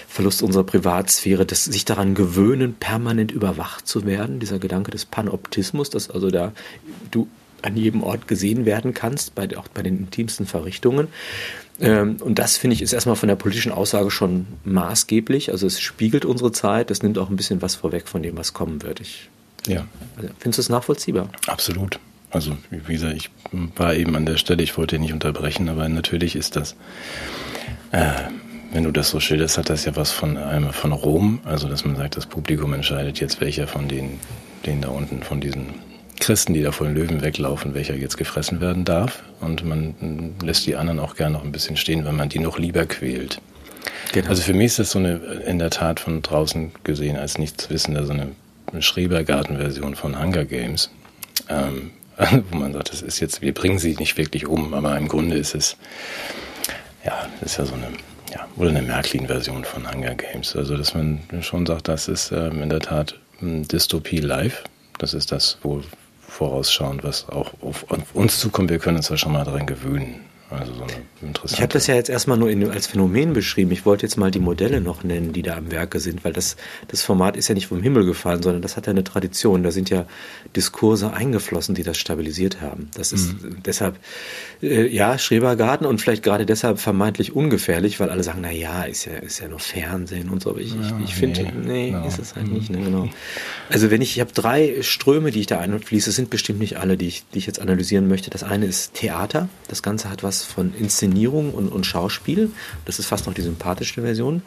Verlust unserer Privatsphäre, das sich daran gewöhnen, permanent überwacht zu werden, dieser Gedanke des Panoptismus, dass also da du an jedem Ort gesehen werden kannst, bei, auch bei den intimsten Verrichtungen. Ähm, und das finde ich ist erstmal von der politischen Aussage schon maßgeblich. Also es spiegelt unsere Zeit, das nimmt auch ein bisschen was vorweg von dem, was kommen wird. Ich, ja. Also, findest du es nachvollziehbar? Absolut. Also wie gesagt, ich war eben an der Stelle, ich wollte nicht unterbrechen, aber natürlich ist das, äh, wenn du das so schilderst, hat das ja was von einmal von Rom, also dass man sagt, das Publikum entscheidet jetzt, welcher von den, den da unten, von diesen Christen, die da vor den Löwen weglaufen, welcher jetzt gefressen werden darf. Und man lässt die anderen auch gerne noch ein bisschen stehen, wenn man die noch lieber quält. Genau. Also für mich ist das so eine, in der Tat von draußen gesehen als Nichtswissender, so eine Schrebergarten-Version von Hunger Games. Ähm, wo man sagt, das ist jetzt, wir bringen sie nicht wirklich um, aber im Grunde ist es, ja, das ist ja so eine, ja, oder eine Märklin-Version von Hunger Games. Also, dass man schon sagt, das ist ähm, in der Tat Dystopie live. Das ist das, wo, vorausschauend, was auch auf uns zukommt. Wir können uns ja schon mal daran gewöhnen. Also so interessante. Ich habe das ja jetzt erstmal nur in, als Phänomen beschrieben. Ich wollte jetzt mal die Modelle noch nennen, die da am Werke sind, weil das, das Format ist ja nicht vom Himmel gefallen, sondern das hat ja eine Tradition. Da sind ja Diskurse eingeflossen, die das stabilisiert haben. Das ist mhm. deshalb, äh, ja, Schrebergarten und vielleicht gerade deshalb vermeintlich ungefährlich, weil alle sagen, na ja, ist ja, ist ja nur Fernsehen und so. Aber ich, ja, ich, ich finde, nee, nee genau. ist es halt mhm. nicht, ne, genau. Also wenn ich, ich habe drei Ströme, die ich da einfließe, sind bestimmt nicht alle, die ich, die ich jetzt analysieren möchte. Das eine ist Theater. Das Ganze hat was von Inszenierung und, und Schauspiel. Das ist fast noch die sympathischste Version.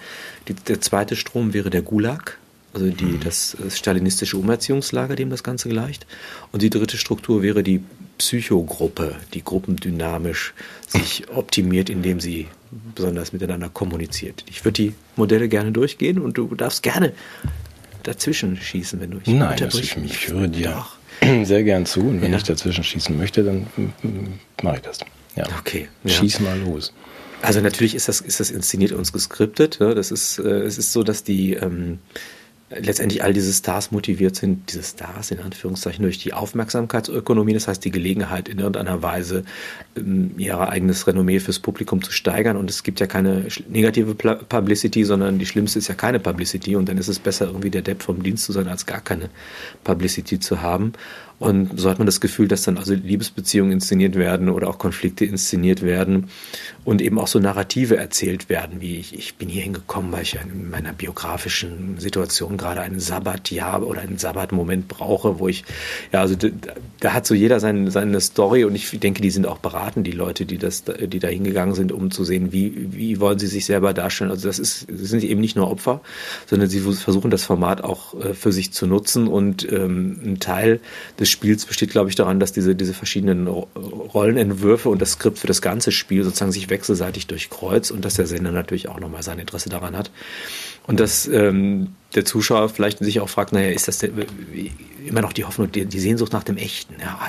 Die, der zweite Strom wäre der Gulag, also die, mhm. das, das stalinistische Umerziehungslager, dem das Ganze gleicht. Und die dritte Struktur wäre die Psychogruppe, die gruppendynamisch sich optimiert, indem sie besonders miteinander kommuniziert. Ich würde die Modelle gerne durchgehen und du darfst gerne dazwischen schießen, wenn du ich Nein, das ich, ich höre dir Doch. sehr gern zu und wenn ja. ich dazwischen schießen möchte, dann mache ich das. Ja. Okay. Schieß ja. mal los. Also natürlich ist das, ist das inszeniert und geskriptet. Ja? Das ist, äh, es ist so, dass die ähm, letztendlich all diese Stars motiviert sind, diese Stars in Anführungszeichen durch die Aufmerksamkeitsökonomie, das heißt die Gelegenheit in irgendeiner Weise ähm, ihr eigenes Renommee fürs Publikum zu steigern und es gibt ja keine negative Publicity, sondern die schlimmste ist ja keine Publicity und dann ist es besser irgendwie der Depp vom Dienst zu sein, als gar keine Publicity zu haben und so hat man das Gefühl, dass dann also Liebesbeziehungen inszeniert werden oder auch Konflikte inszeniert werden und eben auch so Narrative erzählt werden, wie ich, ich bin hier hingekommen, weil ich in meiner biografischen Situation gerade einen Sabbatjahr oder einen Sabbatmoment brauche, wo ich, ja, also da, da hat so jeder seine, seine Story und ich denke, die sind auch beraten, die Leute, die das, die da hingegangen sind, um zu sehen, wie, wie wollen sie sich selber darstellen. Also das ist, das sind eben nicht nur Opfer, sondern sie versuchen das Format auch äh, für sich zu nutzen und ähm, ein Teil des Spiels besteht, glaube ich, daran, dass diese, diese verschiedenen Rollenentwürfe und das Skript für das ganze Spiel sozusagen sich wechselseitig durchkreuzt und dass der Sender natürlich auch nochmal sein Interesse daran hat. Und dass ähm, der Zuschauer vielleicht sich auch fragt, naja, ist das denn, immer noch die Hoffnung, die, die, Sehnsucht nach dem Echten? Ja, ah,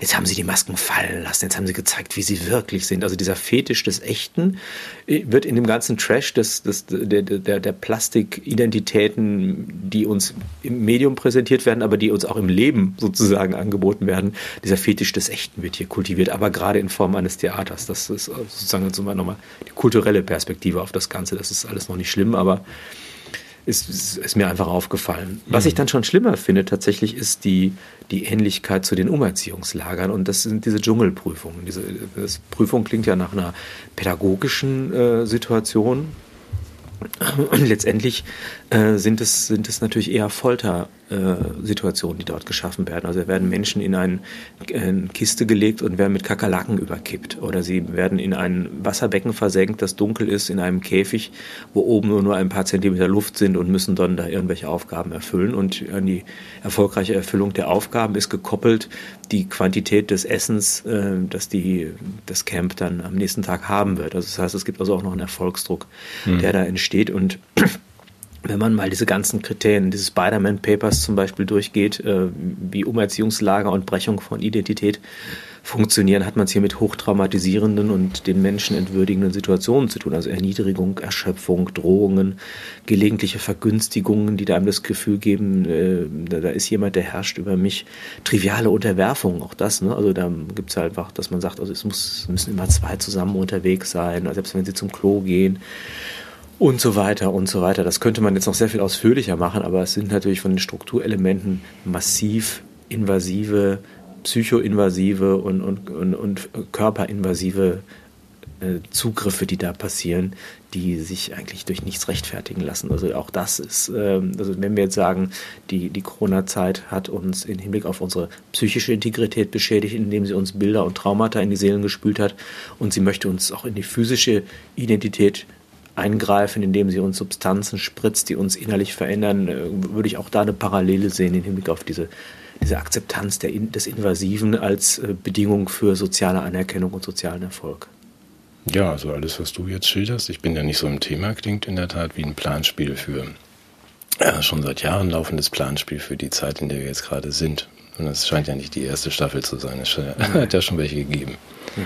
jetzt haben sie die Masken fallen lassen, jetzt haben sie gezeigt, wie sie wirklich sind. Also dieser Fetisch des Echten äh, wird in dem ganzen Trash des, des, der, der, der Plastikidentitäten, die uns im Medium präsentiert werden, aber die uns auch im Leben sozusagen angeboten werden, dieser Fetisch des Echten wird hier kultiviert, aber gerade in Form eines Theaters. Das ist sozusagen jetzt nochmal die kulturelle Perspektive auf das Ganze. Das ist alles noch nicht schlimm, aber ist, ist, ist, mir einfach aufgefallen. Was mhm. ich dann schon schlimmer finde tatsächlich, ist die, die Ähnlichkeit zu den Umerziehungslagern und das sind diese Dschungelprüfungen. Diese das Prüfung klingt ja nach einer pädagogischen äh, Situation, und letztendlich äh, sind, es, sind es natürlich eher Foltersituationen, die dort geschaffen werden. Also werden Menschen in ein, eine Kiste gelegt und werden mit Kakerlaken überkippt. Oder sie werden in ein Wasserbecken versenkt, das dunkel ist, in einem Käfig, wo oben nur, nur ein paar Zentimeter Luft sind und müssen dann da irgendwelche Aufgaben erfüllen. Und an die erfolgreiche Erfüllung der Aufgaben ist gekoppelt die Quantität des Essens, äh, das die, das Camp dann am nächsten Tag haben wird. Also das heißt, es gibt also auch noch einen Erfolgsdruck, mhm. der da entsteht. Und wenn man mal diese ganzen Kriterien diese Spider-Man Papers zum Beispiel durchgeht, äh, wie Umerziehungslager und Brechung von Identität funktionieren, hat man es hier mit hochtraumatisierenden und den Menschen entwürdigenden Situationen zu tun. Also Erniedrigung, Erschöpfung, Drohungen, gelegentliche Vergünstigungen, die da einem das Gefühl geben, äh, da, da, ist jemand, der herrscht über mich. Triviale Unterwerfung, auch das. Ne? Also da gibt es halt einfach, dass man sagt, also es muss, müssen immer zwei zusammen unterwegs sein, selbst wenn sie zum Klo gehen und so weiter und so weiter. Das könnte man jetzt noch sehr viel ausführlicher machen, aber es sind natürlich von den Strukturelementen massiv invasive, psychoinvasive und, und, und, und körperinvasive äh, Zugriffe, die da passieren, die sich eigentlich durch nichts rechtfertigen lassen. Also auch das ist, ähm, also wenn wir jetzt sagen, die, die Corona-Zeit hat uns im Hinblick auf unsere psychische Integrität beschädigt, indem sie uns Bilder und Traumata in die Seelen gespült hat und sie möchte uns auch in die physische Identität eingreifen, indem sie uns Substanzen spritzt, die uns innerlich verändern, äh, würde ich auch da eine Parallele sehen im Hinblick auf diese, diese Akzeptanz der, des Invasiven als äh, Bedingung für soziale Anerkennung und sozialen Erfolg. Ja, also alles, was du jetzt schilderst, ich bin ja nicht so im Thema, klingt in der Tat wie ein Planspiel für, äh, schon seit Jahren laufendes Planspiel für die Zeit, in der wir jetzt gerade sind. Und es scheint ja nicht die erste Staffel zu sein. Es hat ja schon welche gegeben. Ja.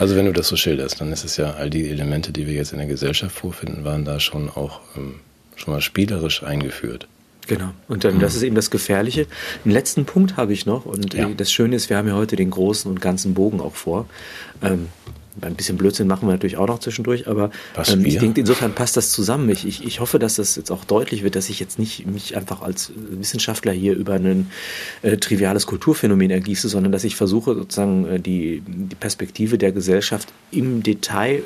Also wenn du das so schilderst, dann ist es ja, all die Elemente, die wir jetzt in der Gesellschaft vorfinden, waren da schon auch ähm, schon mal spielerisch eingeführt. Genau. Und ähm, mhm. das ist eben das Gefährliche. Einen letzten Punkt habe ich noch. Und ja. das Schöne ist, wir haben ja heute den großen und ganzen Bogen auch vor. Ähm, ein bisschen Blödsinn machen wir natürlich auch noch zwischendurch, aber ähm, ich denke, insofern passt das zusammen. Ich, ich, ich hoffe, dass das jetzt auch deutlich wird, dass ich jetzt nicht mich einfach als Wissenschaftler hier über ein äh, triviales Kulturphänomen ergieße, sondern dass ich versuche, sozusagen äh, die, die Perspektive der Gesellschaft im Detail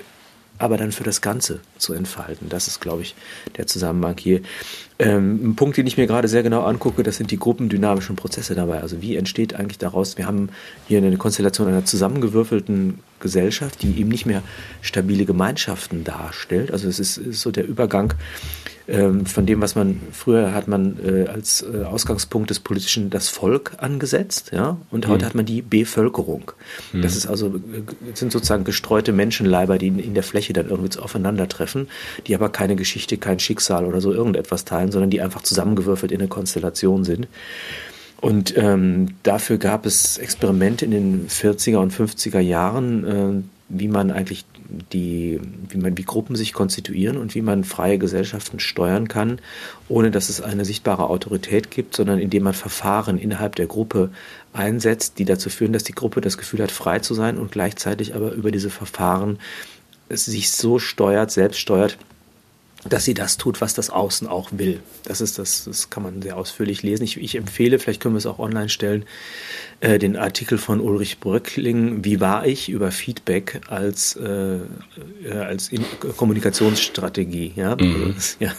aber dann für das Ganze zu entfalten. Das ist, glaube ich, der Zusammenhang hier. Ähm, ein Punkt, den ich mir gerade sehr genau angucke, das sind die gruppendynamischen Prozesse dabei. Also wie entsteht eigentlich daraus, wir haben hier eine Konstellation einer zusammengewürfelten Gesellschaft, die eben nicht mehr stabile Gemeinschaften darstellt. Also es ist, ist so der Übergang von dem, was man früher hat man äh, als äh, Ausgangspunkt des Politischen das Volk angesetzt, ja, und heute mhm. hat man die Bevölkerung. Mhm. Das ist also, äh, sind sozusagen gestreute Menschenleiber, die in, in der Fläche dann irgendwie aufeinandertreffen, die aber keine Geschichte, kein Schicksal oder so irgendetwas teilen, sondern die einfach zusammengewürfelt in eine Konstellation sind. Und ähm, dafür gab es Experimente in den 40er und 50er Jahren, äh, wie man eigentlich die, wie man, wie Gruppen sich konstituieren und wie man freie Gesellschaften steuern kann, ohne dass es eine sichtbare Autorität gibt, sondern indem man Verfahren innerhalb der Gruppe einsetzt, die dazu führen, dass die Gruppe das Gefühl hat, frei zu sein und gleichzeitig aber über diese Verfahren sich so steuert, selbst steuert, dass sie das tut, was das Außen auch will. Das ist das, das kann man sehr ausführlich lesen. Ich, ich empfehle, vielleicht können wir es auch online stellen, äh, den Artikel von Ulrich Bröckling, Wie war ich über Feedback als, äh, äh als Kommunikationsstrategie. Ja? Mhm. ja.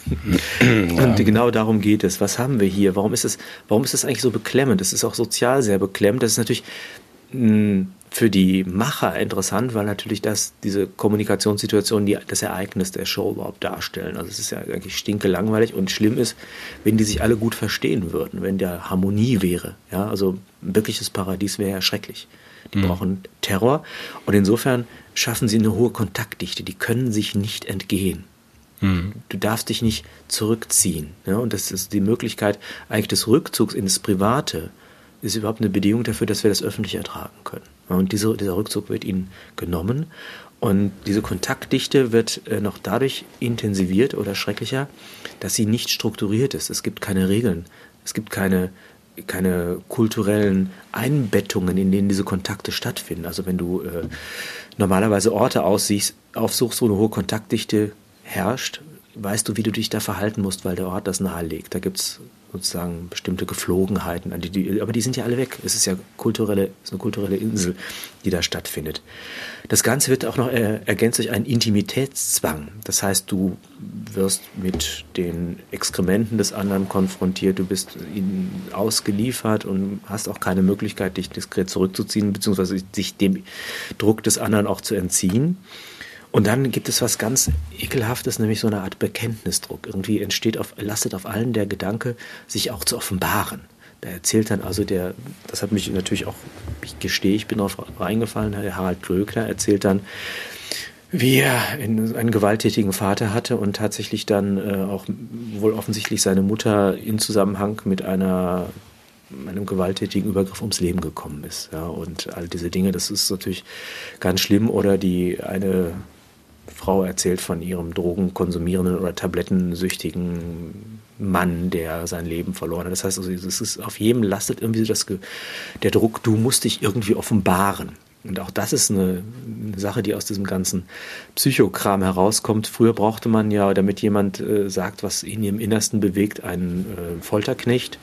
Und genau darum geht es. Was haben wir hier? Warum ist es, warum ist es eigentlich so beklemmend? Es ist auch sozial sehr beklemmend. Das ist natürlich für die Macher interessant, weil natürlich das, diese Kommunikationssituation die, das Ereignis der Show überhaupt darstellen. Also es ist ja eigentlich stinke langweilig und schlimm ist, wenn die sich alle gut verstehen würden, wenn der Harmonie wäre. Ja, also ein wirkliches Paradies wäre ja schrecklich. Die mhm. brauchen Terror und insofern schaffen sie eine hohe Kontaktdichte. Die können sich nicht entgehen. Mhm. Du darfst dich nicht zurückziehen. Ja? Und das ist die Möglichkeit eigentlich des Rückzugs ins Private ist überhaupt eine Bedingung dafür, dass wir das öffentlich ertragen können. Und diese, dieser Rückzug wird ihnen genommen. Und diese Kontaktdichte wird äh, noch dadurch intensiviert oder schrecklicher, dass sie nicht strukturiert ist. Es gibt keine Regeln. Es gibt keine, keine kulturellen Einbettungen, in denen diese Kontakte stattfinden. Also wenn du äh, normalerweise Orte aussiehst, aufsuchst, wo eine hohe Kontaktdichte herrscht, weißt du, wie du dich da verhalten musst, weil der Ort das nahelegt. Da gibt es sozusagen bestimmte Geflogenheiten, die, die, aber die sind ja alle weg. Es ist ja kulturelle, ist eine kulturelle Insel, die da stattfindet. Das Ganze wird auch noch äh, ergänzt durch einen Intimitätszwang. Das heißt, du wirst mit den Exkrementen des anderen konfrontiert, du bist ihnen ausgeliefert und hast auch keine Möglichkeit, dich diskret zurückzuziehen, beziehungsweise sich dem Druck des anderen auch zu entziehen. Und dann gibt es was ganz Ekelhaftes, nämlich so eine Art Bekenntnisdruck. Irgendwie entsteht auf, lastet auf allen der Gedanke, sich auch zu offenbaren. Da erzählt dann also der, das hat mich natürlich auch, ich gestehe, ich bin darauf reingefallen, der Harald Glöckner erzählt dann, wie er einen gewalttätigen Vater hatte und tatsächlich dann äh, auch wohl offensichtlich seine Mutter in Zusammenhang mit einer einem gewalttätigen Übergriff ums Leben gekommen ist. Ja, und all diese Dinge, das ist natürlich ganz schlimm. Oder die eine Frau erzählt von ihrem drogenkonsumierenden oder tablettensüchtigen Mann, der sein Leben verloren hat. Das heißt also, es ist auf jedem lastet irgendwie das, der Druck, du musst dich irgendwie offenbaren. Und auch das ist eine, eine, Sache, die aus diesem ganzen Psychokram herauskommt. Früher brauchte man ja, damit jemand äh, sagt, was ihn im Innersten bewegt, einen äh, Folterknecht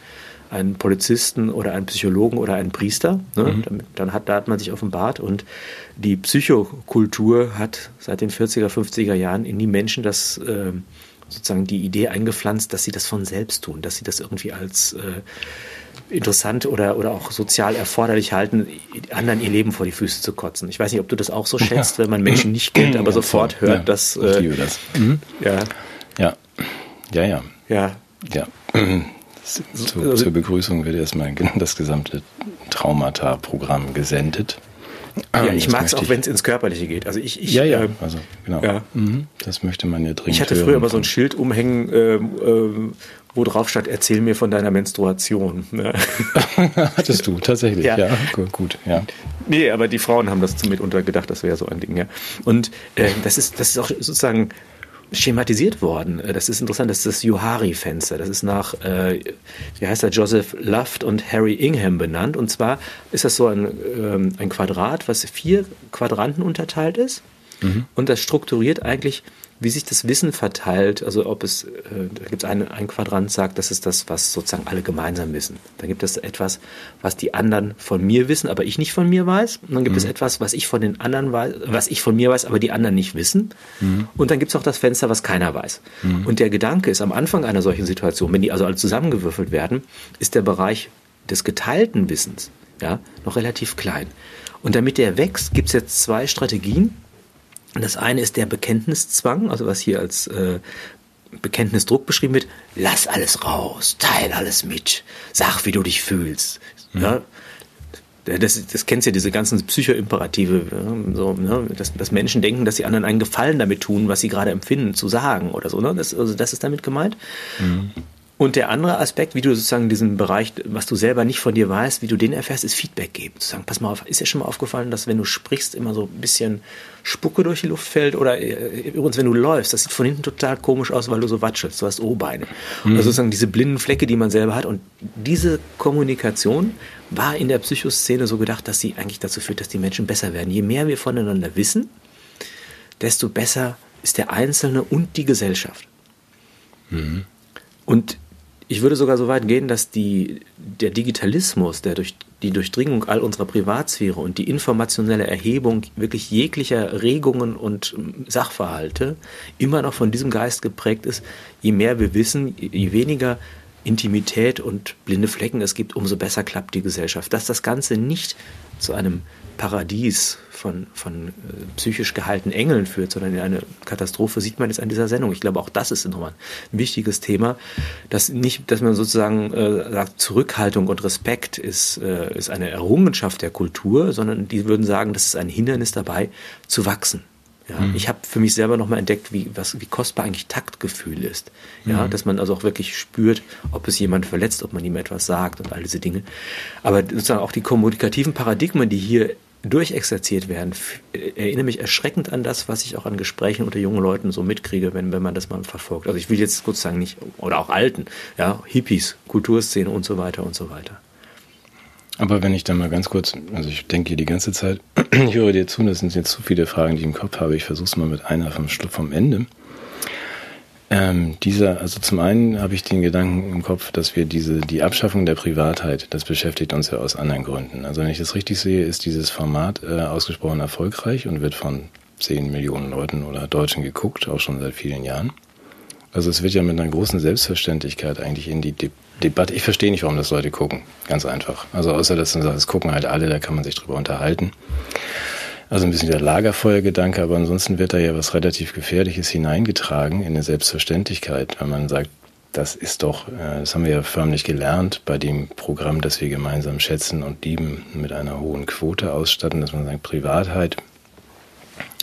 einen Polizisten oder einen Psychologen oder einen Priester. Ne? Mhm. Dann hat, da hat man sich offenbart und die Psychokultur hat seit den 40er, 50er Jahren in die Menschen das äh, sozusagen die Idee eingepflanzt, dass sie das von selbst tun, dass sie das irgendwie als äh, interessant oder, oder auch sozial erforderlich halten, anderen ihr Leben vor die Füße zu kotzen. Ich weiß nicht, ob du das auch so schätzt, ja. wenn man Menschen nicht kennt, aber ja, sofort hört, ja, dass. Äh, ich das. Mhm. Ja. Ja. Ja, ja. Ja. Ja. Zu, also, zur Begrüßung wird erstmal das gesamte Traumata-Programm gesendet. Ja, ähm, ich mag es auch, wenn es ins Körperliche geht. Also ich, ich ja, ja, äh, also genau. Ja. Mhm, das möchte man ja dringend. Ich hatte früher immer so ein Schild umhängen, äh, äh, wo drauf stand: Erzähl mir von deiner Menstruation. Hattest du tatsächlich? Ja, ja gut, gut, ja. Nee, aber die Frauen haben das mitunter gedacht, das wäre so ein Ding, ja. Und äh, das ist, das ist auch sozusagen schematisiert worden. Äh, das ist interessant, das ist das Johari-Fenster. Das ist nach, äh, wie heißt er, Joseph Luft und Harry Ingham benannt. Und zwar ist das so ein, ähm, ein Quadrat, was vier Quadranten unterteilt ist. Mhm. Und das strukturiert eigentlich wie sich das Wissen verteilt, also ob es, äh, da gibt es einen, ein Quadrant, sagt, das ist das, was sozusagen alle gemeinsam wissen. Dann gibt es etwas, was die anderen von mir wissen, aber ich nicht von mir weiß. Und dann gibt mhm. es etwas, was ich von den anderen weiß, was ich von mir weiß, aber die anderen nicht wissen. Mhm. Und dann gibt es auch das Fenster, was keiner weiß. Mhm. Und der Gedanke ist am Anfang einer solchen Situation, wenn die also alle zusammengewürfelt werden, ist der Bereich des geteilten Wissens ja, noch relativ klein. Und damit der wächst, gibt es jetzt zwei Strategien. Das eine ist der Bekenntniszwang, also was hier als äh, Bekenntnisdruck beschrieben wird. Lass alles raus, teil alles mit, sag, wie du dich fühlst. Mhm. Ja, das, das kennst ja diese ganzen Psychoimperative, so, ne, dass, dass, Menschen denken, dass sie anderen einen Gefallen damit tun, was sie gerade empfinden, zu sagen oder so. Ne? Das, also das ist damit gemeint. Mhm. Und der andere Aspekt, wie du sozusagen diesen Bereich, was du selber nicht von dir weißt, wie du den erfährst, ist Feedback geben. Zu sagen, pass mal auf, ist dir schon mal aufgefallen, dass wenn du sprichst, immer so ein bisschen Spucke durch die Luft fällt oder äh, übrigens, wenn du läufst, das sieht von hinten total komisch aus, weil du so watschelst, du hast O-Beine. Mhm. Also sozusagen diese blinden Flecke, die man selber hat. Und diese Kommunikation war in der Psychoszene so gedacht, dass sie eigentlich dazu führt, dass die Menschen besser werden. Je mehr wir voneinander wissen, desto besser ist der Einzelne und die Gesellschaft. Mhm. Und ich würde sogar so weit gehen, dass die, der Digitalismus, der durch die Durchdringung all unserer Privatsphäre und die informationelle Erhebung wirklich jeglicher Regungen und Sachverhalte immer noch von diesem Geist geprägt ist. Je mehr wir wissen, je weniger Intimität und blinde Flecken es gibt, umso besser klappt die Gesellschaft. Dass das Ganze nicht zu einem Paradies von, von äh, psychisch gehaltenen Engeln führt, sondern in eine Katastrophe, sieht man jetzt an dieser Sendung. Ich glaube, auch das ist nochmal ein wichtiges Thema, dass nicht, dass man sozusagen äh, sagt, Zurückhaltung und Respekt ist, äh, ist eine Errungenschaft der Kultur, sondern die würden sagen, das ist ein Hindernis dabei, zu wachsen. Ja, mhm. Ich habe für mich selber nochmal entdeckt, wie, was, wie kostbar eigentlich Taktgefühl ist. Ja, mhm. Dass man also auch wirklich spürt, ob es jemand verletzt, ob man ihm etwas sagt und all diese Dinge. Aber sozusagen auch die kommunikativen Paradigmen, die hier durchexerziert werden, erinnere mich erschreckend an das, was ich auch an Gesprächen unter jungen Leuten so mitkriege, wenn, wenn man das mal verfolgt. Also ich will jetzt sozusagen nicht, oder auch Alten, ja, Hippies, Kulturszene und so weiter und so weiter. Aber wenn ich dann mal ganz kurz, also ich denke hier die ganze Zeit, ich höre dir zu, das sind jetzt zu viele Fragen, die ich im Kopf habe. Ich versuche es mal mit einer vom, vom Ende. Ähm, dieser, also zum einen habe ich den Gedanken im Kopf, dass wir diese, die Abschaffung der Privatheit, das beschäftigt uns ja aus anderen Gründen. Also wenn ich das richtig sehe, ist dieses Format äh, ausgesprochen erfolgreich und wird von zehn Millionen Leuten oder Deutschen geguckt, auch schon seit vielen Jahren. Also es wird ja mit einer großen Selbstverständlichkeit eigentlich in die De Debatte. Ich verstehe nicht, warum das Leute gucken. Ganz einfach. Also außer dass es gucken halt alle, da kann man sich drüber unterhalten. Also ein bisschen der Lagerfeuergedanke, aber ansonsten wird da ja was relativ Gefährliches hineingetragen in eine Selbstverständlichkeit, wenn man sagt, das ist doch, äh, das haben wir ja förmlich gelernt bei dem Programm, das wir gemeinsam schätzen und lieben, mit einer hohen Quote ausstatten, dass man sagt, Privatheit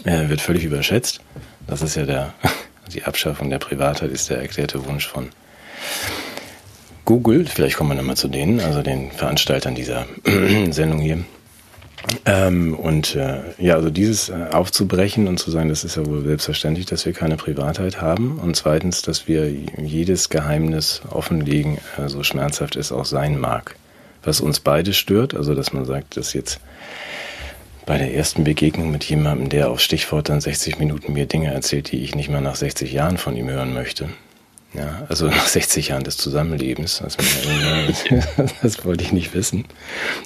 äh, wird völlig überschätzt. Das ist ja der, die Abschaffung der Privatheit ist der erklärte Wunsch von Google. Vielleicht kommen wir nochmal zu denen, also den Veranstaltern dieser Sendung hier. Ähm, und äh, ja, also dieses äh, aufzubrechen und zu sagen, das ist ja wohl selbstverständlich, dass wir keine Privatheit haben. Und zweitens, dass wir jedes Geheimnis offenlegen, äh, so schmerzhaft es auch sein mag. Was uns beide stört, also dass man sagt, dass jetzt bei der ersten Begegnung mit jemandem, der auf Stichwort dann 60 Minuten mir Dinge erzählt, die ich nicht mal nach 60 Jahren von ihm hören möchte, ja, also nach 60 Jahren des Zusammenlebens. Das, das, wollte ich nicht wissen.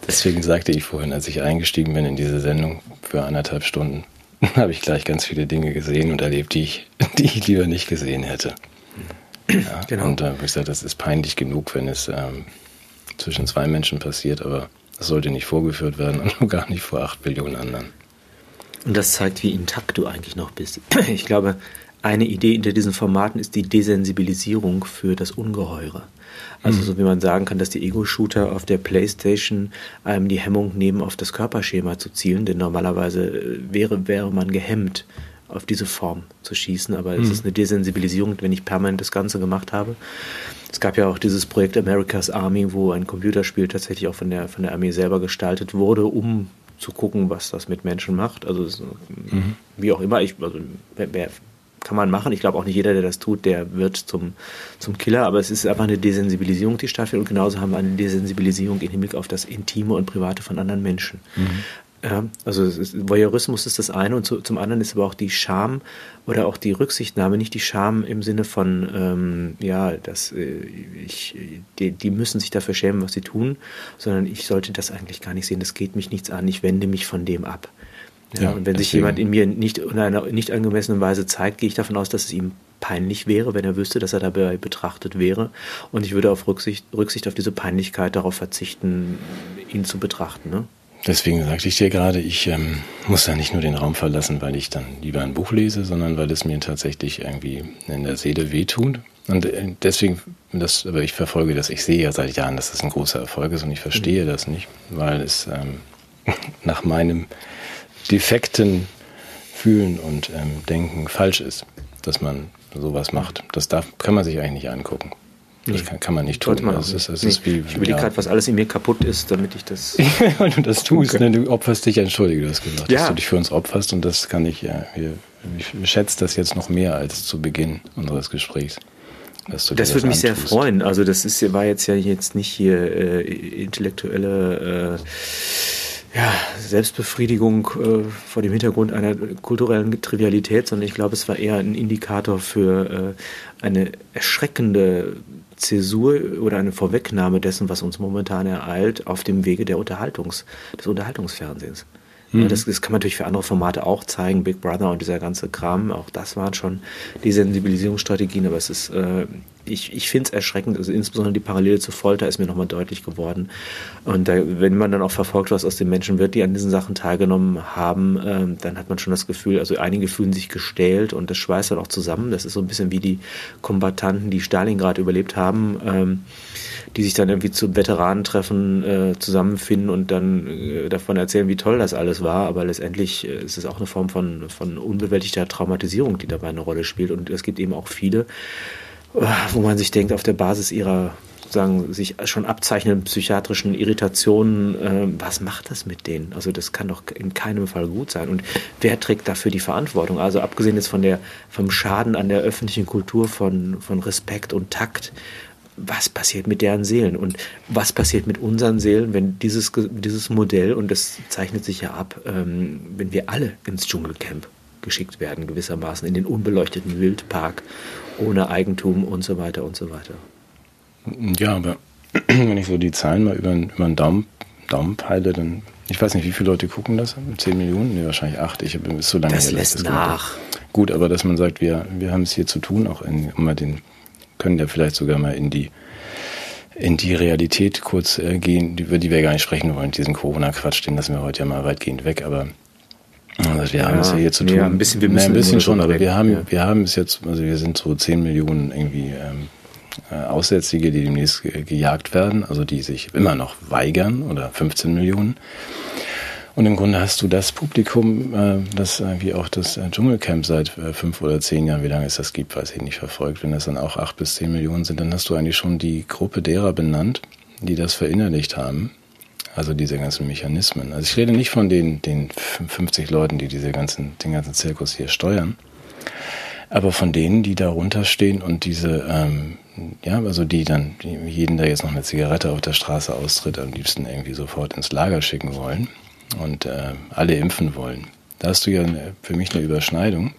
Deswegen sagte ich vorhin, als ich eingestiegen bin in diese Sendung für anderthalb Stunden, habe ich gleich ganz viele Dinge gesehen und erlebt, die ich, die ich lieber nicht gesehen hätte. Ja, genau. Und äh, ich gesagt, das ist peinlich genug, wenn es ähm, zwischen zwei Menschen passiert, aber das sollte nicht vorgeführt werden und nur gar nicht vor acht Billionen anderen. Und das zeigt, wie intakt du eigentlich noch bist. Ich glaube, eine Idee hinter diesen Formaten ist die Desensibilisierung für das Ungeheure. Also mhm. so wie man sagen kann, dass die Ego-Shooter auf der Playstation einem die Hemmung nehmen, auf das Körperschema zu zielen, denn normalerweise äh, wäre, wäre man gehemmt, auf diese Form zu schießen, aber mhm. es ist eine Desensibilisierung, wenn ich permanent das Ganze gemacht habe. Es gab ja auch dieses Projekt America's Army, wo ein Computerspiel tatsächlich auch von der, von der Armee selber gestaltet wurde, um zu gucken, was das mit Menschen macht. Also mhm. wie auch immer, ich, also, wer, wer kann man machen. Ich glaube auch nicht jeder, der das tut, der wird zum, zum Killer, aber es ist einfach eine Desensibilisierung, die stattfindet. Und genauso haben wir eine Desensibilisierung im Hinblick auf das Intime und Private von anderen Menschen. Mhm. Ja, also ist, Voyeurismus ist das eine und zu, zum anderen ist aber auch die Scham oder auch die Rücksichtnahme, nicht die Scham im Sinne von, ähm, ja, dass äh, ich, die, die müssen sich dafür schämen, was sie tun, sondern ich sollte das eigentlich gar nicht sehen, das geht mich nichts an, ich wende mich von dem ab. Ja, und wenn deswegen. sich jemand in mir nicht in einer nicht angemessenen Weise zeigt, gehe ich davon aus, dass es ihm peinlich wäre, wenn er wüsste, dass er dabei betrachtet wäre. Und ich würde auf Rücksicht, Rücksicht auf diese Peinlichkeit darauf verzichten, ihn zu betrachten. Ne? Deswegen sagte ich dir gerade, ich ähm, muss da nicht nur den Raum verlassen, weil ich dann lieber ein Buch lese, sondern weil es mir tatsächlich irgendwie in der Seele wehtut. Und äh, deswegen, das, aber ich verfolge das, ich sehe ja seit Jahren, dass das ein großer Erfolg ist und ich verstehe mhm. das nicht, weil es ähm, nach meinem defekten Fühlen und ähm, Denken falsch ist, dass man sowas macht. Das darf, kann man sich eigentlich nicht angucken. Das kann, kann man nicht tun. Man das ist, das nee. ist wie, ich überlege ja. gerade, was alles in mir kaputt ist, damit ich das. Wenn du das tust, okay. ne, du opferst dich, entschuldige, du hast gesagt, ja. dass du dich für uns opferst und das kann ich ja. Wir, ich schätze das jetzt noch mehr als zu Beginn unseres Gesprächs. das würde mich sehr freuen. Also das ist, war jetzt ja jetzt nicht hier äh, intellektuelle äh, ja, Selbstbefriedigung äh, vor dem Hintergrund einer kulturellen Trivialität, sondern ich glaube, es war eher ein Indikator für äh, eine erschreckende Zäsur oder eine Vorwegnahme dessen, was uns momentan ereilt, auf dem Wege der Unterhaltungs, des Unterhaltungsfernsehens. Mhm. Das, das, kann man natürlich für andere Formate auch zeigen, Big Brother und dieser ganze Kram, auch das waren schon die Sensibilisierungsstrategien, aber es ist, äh, ich, ich finde es erschreckend, also insbesondere die Parallele zu Folter ist mir nochmal deutlich geworden. Und da, wenn man dann auch verfolgt, was aus den Menschen wird, die an diesen Sachen teilgenommen haben, äh, dann hat man schon das Gefühl, also einige fühlen sich gestählt und das schweißt dann auch zusammen. Das ist so ein bisschen wie die Kombattanten, die Stalingrad überlebt haben. Ähm, die sich dann irgendwie zu Veteranentreffen äh, zusammenfinden und dann äh, davon erzählen, wie toll das alles war. Aber letztendlich äh, ist es auch eine Form von, von unbewältigter Traumatisierung, die dabei eine Rolle spielt. Und es gibt eben auch viele, äh, wo man sich denkt, auf der Basis ihrer sozusagen sich schon abzeichnenden psychiatrischen Irritationen, äh, was macht das mit denen? Also das kann doch in keinem Fall gut sein. Und wer trägt dafür die Verantwortung? Also abgesehen jetzt von der, vom Schaden an der öffentlichen Kultur von, von Respekt und Takt, was passiert mit deren Seelen und was passiert mit unseren Seelen, wenn dieses, dieses Modell, und das zeichnet sich ja ab, ähm, wenn wir alle ins Dschungelcamp geschickt werden, gewissermaßen in den unbeleuchteten Wildpark, ohne Eigentum und so weiter und so weiter. Ja, aber wenn ich so die Zahlen mal über, über den Daumen, Daumen peile, dann, ich weiß nicht, wie viele Leute gucken das? 10 Millionen? Nee, wahrscheinlich 8. Ich habe so lange Das lässt nach. Gut, aber dass man sagt, wir, wir haben es hier zu tun, auch in, um mal den können ja vielleicht sogar mal in die in die Realität kurz äh, gehen, über die wir gar nicht sprechen wollen. Diesen Corona-Quatsch, den lassen wir heute ja mal weitgehend weg, aber also wir ja, haben es ja hier zu tun. Ja, ein bisschen, wir müssen ein bisschen schon, aber wir haben, ja. wir haben es jetzt, also wir sind so 10 Millionen irgendwie ähm, äh, Aussätzige, die demnächst gejagt werden, also die sich immer noch weigern, oder 15 Millionen. Und im Grunde hast du das Publikum, äh, das äh, wie auch das äh, Dschungelcamp seit fünf oder zehn Jahren, wie lange es das gibt, weiß ich nicht, verfolgt. Wenn das dann auch acht bis zehn Millionen sind, dann hast du eigentlich schon die Gruppe derer benannt, die das verinnerlicht haben. Also diese ganzen Mechanismen. Also ich rede nicht von den, den 50 Leuten, die diese ganzen, den ganzen Zirkus hier steuern, aber von denen, die darunter stehen und diese, ähm, ja, also die dann jeden, der jetzt noch eine Zigarette auf der Straße austritt, am liebsten irgendwie sofort ins Lager schicken wollen und äh, alle impfen wollen. Da hast du ja eine, für mich eine Überschneidung,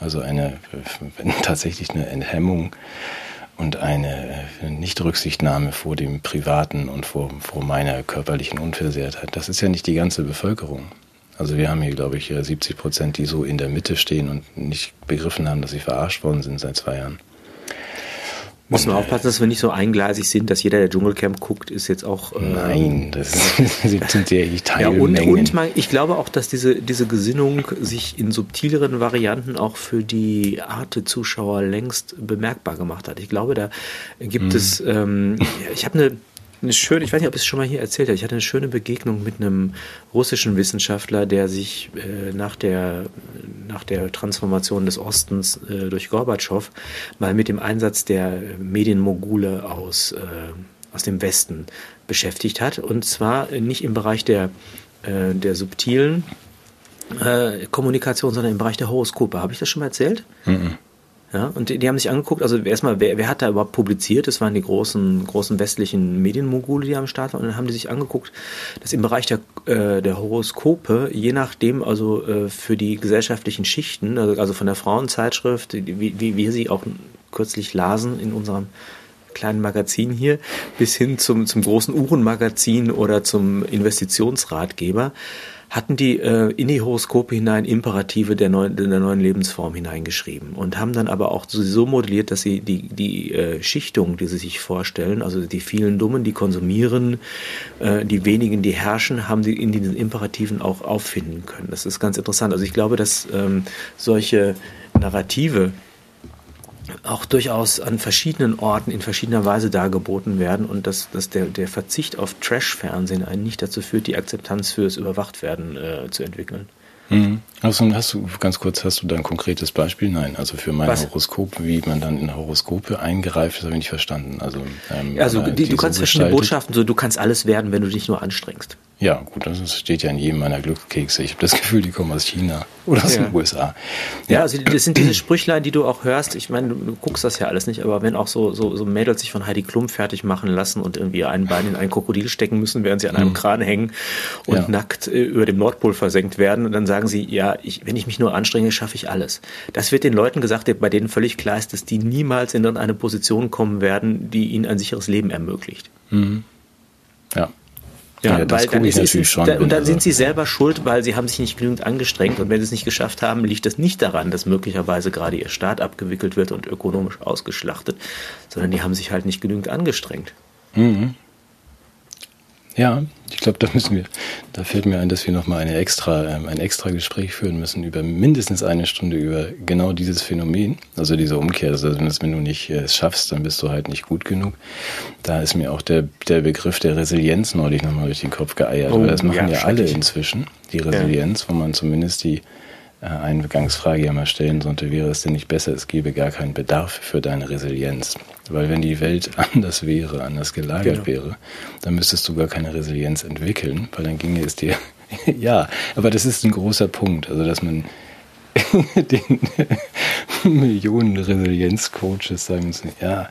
also eine tatsächlich eine Enthemmung und eine äh, Nichtrücksichtnahme vor dem Privaten und vor, vor meiner körperlichen Unversehrtheit. Das ist ja nicht die ganze Bevölkerung. Also wir haben hier, glaube ich, 70 Prozent, die so in der Mitte stehen und nicht begriffen haben, dass sie verarscht worden sind seit zwei Jahren. Muss man aufpassen, dass wir nicht so eingleisig sind, dass jeder, der Dschungelcamp guckt, ist jetzt auch. Äh, Nein, das sind ja Teilmengen. Ja, und, und man, ich glaube auch, dass diese, diese Gesinnung sich in subtileren Varianten auch für die Arte-Zuschauer längst bemerkbar gemacht hat. Ich glaube, da gibt mhm. es. Ähm, ich habe eine eine schöne, ich weiß nicht, ob ich es schon mal hier erzählt habe, ich hatte eine schöne Begegnung mit einem russischen Wissenschaftler, der sich äh, nach, der, nach der Transformation des Ostens äh, durch Gorbatschow mal mit dem Einsatz der Medienmogule aus, äh, aus dem Westen beschäftigt hat. Und zwar nicht im Bereich der, äh, der subtilen äh, Kommunikation, sondern im Bereich der Horoskope. Habe ich das schon mal erzählt? Mhm. Ja, und die, die, haben sich angeguckt, also erstmal, wer, wer hat da überhaupt publiziert? Das waren die großen, großen westlichen Medienmogule, die am Start waren. Und dann haben die sich angeguckt, dass im Bereich der, äh, der Horoskope, je nachdem, also äh, für die gesellschaftlichen Schichten, also, also von der Frauenzeitschrift, wie, wie wir sie auch kürzlich lasen in unserem kleinen Magazin hier, bis hin zum, zum großen Uhrenmagazin oder zum Investitionsratgeber, hatten die äh, in die Horoskope hinein Imperative der neuen, der neuen Lebensform hineingeschrieben und haben dann aber auch so modelliert, dass sie die, die äh, Schichtung, die sie sich vorstellen, also die vielen Dummen, die konsumieren, äh, die wenigen, die herrschen, haben sie in diesen Imperativen auch auffinden können. Das ist ganz interessant. Also ich glaube, dass ähm, solche Narrative auch durchaus an verschiedenen Orten in verschiedener Weise dargeboten werden und dass, dass der, der Verzicht auf Trash-Fernsehen einen nicht dazu führt, die Akzeptanz fürs Überwachtwerden äh, zu entwickeln. Mhm. Du, hast du, ganz kurz, hast du da ein konkretes Beispiel? Nein, also für mein Was? Horoskop, wie man dann in Horoskope eingreift, das habe ich nicht verstanden. Also, ähm, also die, du kannst verschiedene Botschaften, so du kannst alles werden, wenn du dich nur anstrengst. Ja, gut, das steht ja in jedem meiner Glückskekse. Ich habe das Gefühl, die kommen aus China oder aus ja. den USA. Ja. ja, also das sind diese Sprüchlein, die du auch hörst. Ich meine, du, guckst das ja alles nicht, aber wenn auch so, so, so Mädels sich von Heidi Klum fertig machen lassen und irgendwie ein Bein in ein Krokodil stecken müssen, während sie an einem mhm. Kran hängen und ja. nackt äh, über dem Nordpol versenkt werden, und dann sagen sie, ja, ich, wenn ich mich nur anstrenge, schaffe ich alles. Das wird den Leuten gesagt, bei denen völlig klar ist, dass die niemals in eine Position kommen werden, die ihnen ein sicheres Leben ermöglicht. Mhm. Ja. Ja, ja weil dann ist, ist, schon, da, und dann sind sie selber schuld, weil sie haben sich nicht genügend angestrengt und wenn sie es nicht geschafft haben, liegt das nicht daran, dass möglicherweise gerade ihr Staat abgewickelt wird und ökonomisch ausgeschlachtet, sondern die haben sich halt nicht genügend angestrengt. Mhm. Ja, ich glaube, da müssen wir, da fällt mir ein, dass wir nochmal eine extra, ähm, ein extra Gespräch führen müssen über mindestens eine Stunde über genau dieses Phänomen, also diese Umkehr. Also wenn du nicht äh, es schaffst, dann bist du halt nicht gut genug. Da ist mir auch der, der Begriff der Resilienz neulich nochmal durch den Kopf geeiert, oh, weil das machen ja, ja alle inzwischen, die Resilienz, ja. wo man zumindest die äh, Eingangsfrage ja mal stellen sollte, wäre es denn nicht besser, es gäbe gar keinen Bedarf für deine Resilienz? Weil wenn die Welt anders wäre, anders gelagert genau. wäre, dann müsstest du gar keine Resilienz entwickeln, weil dann ginge es dir. ja, aber das ist ein großer Punkt, also dass man den Millionen Resilienzcoaches sagen muss, ja,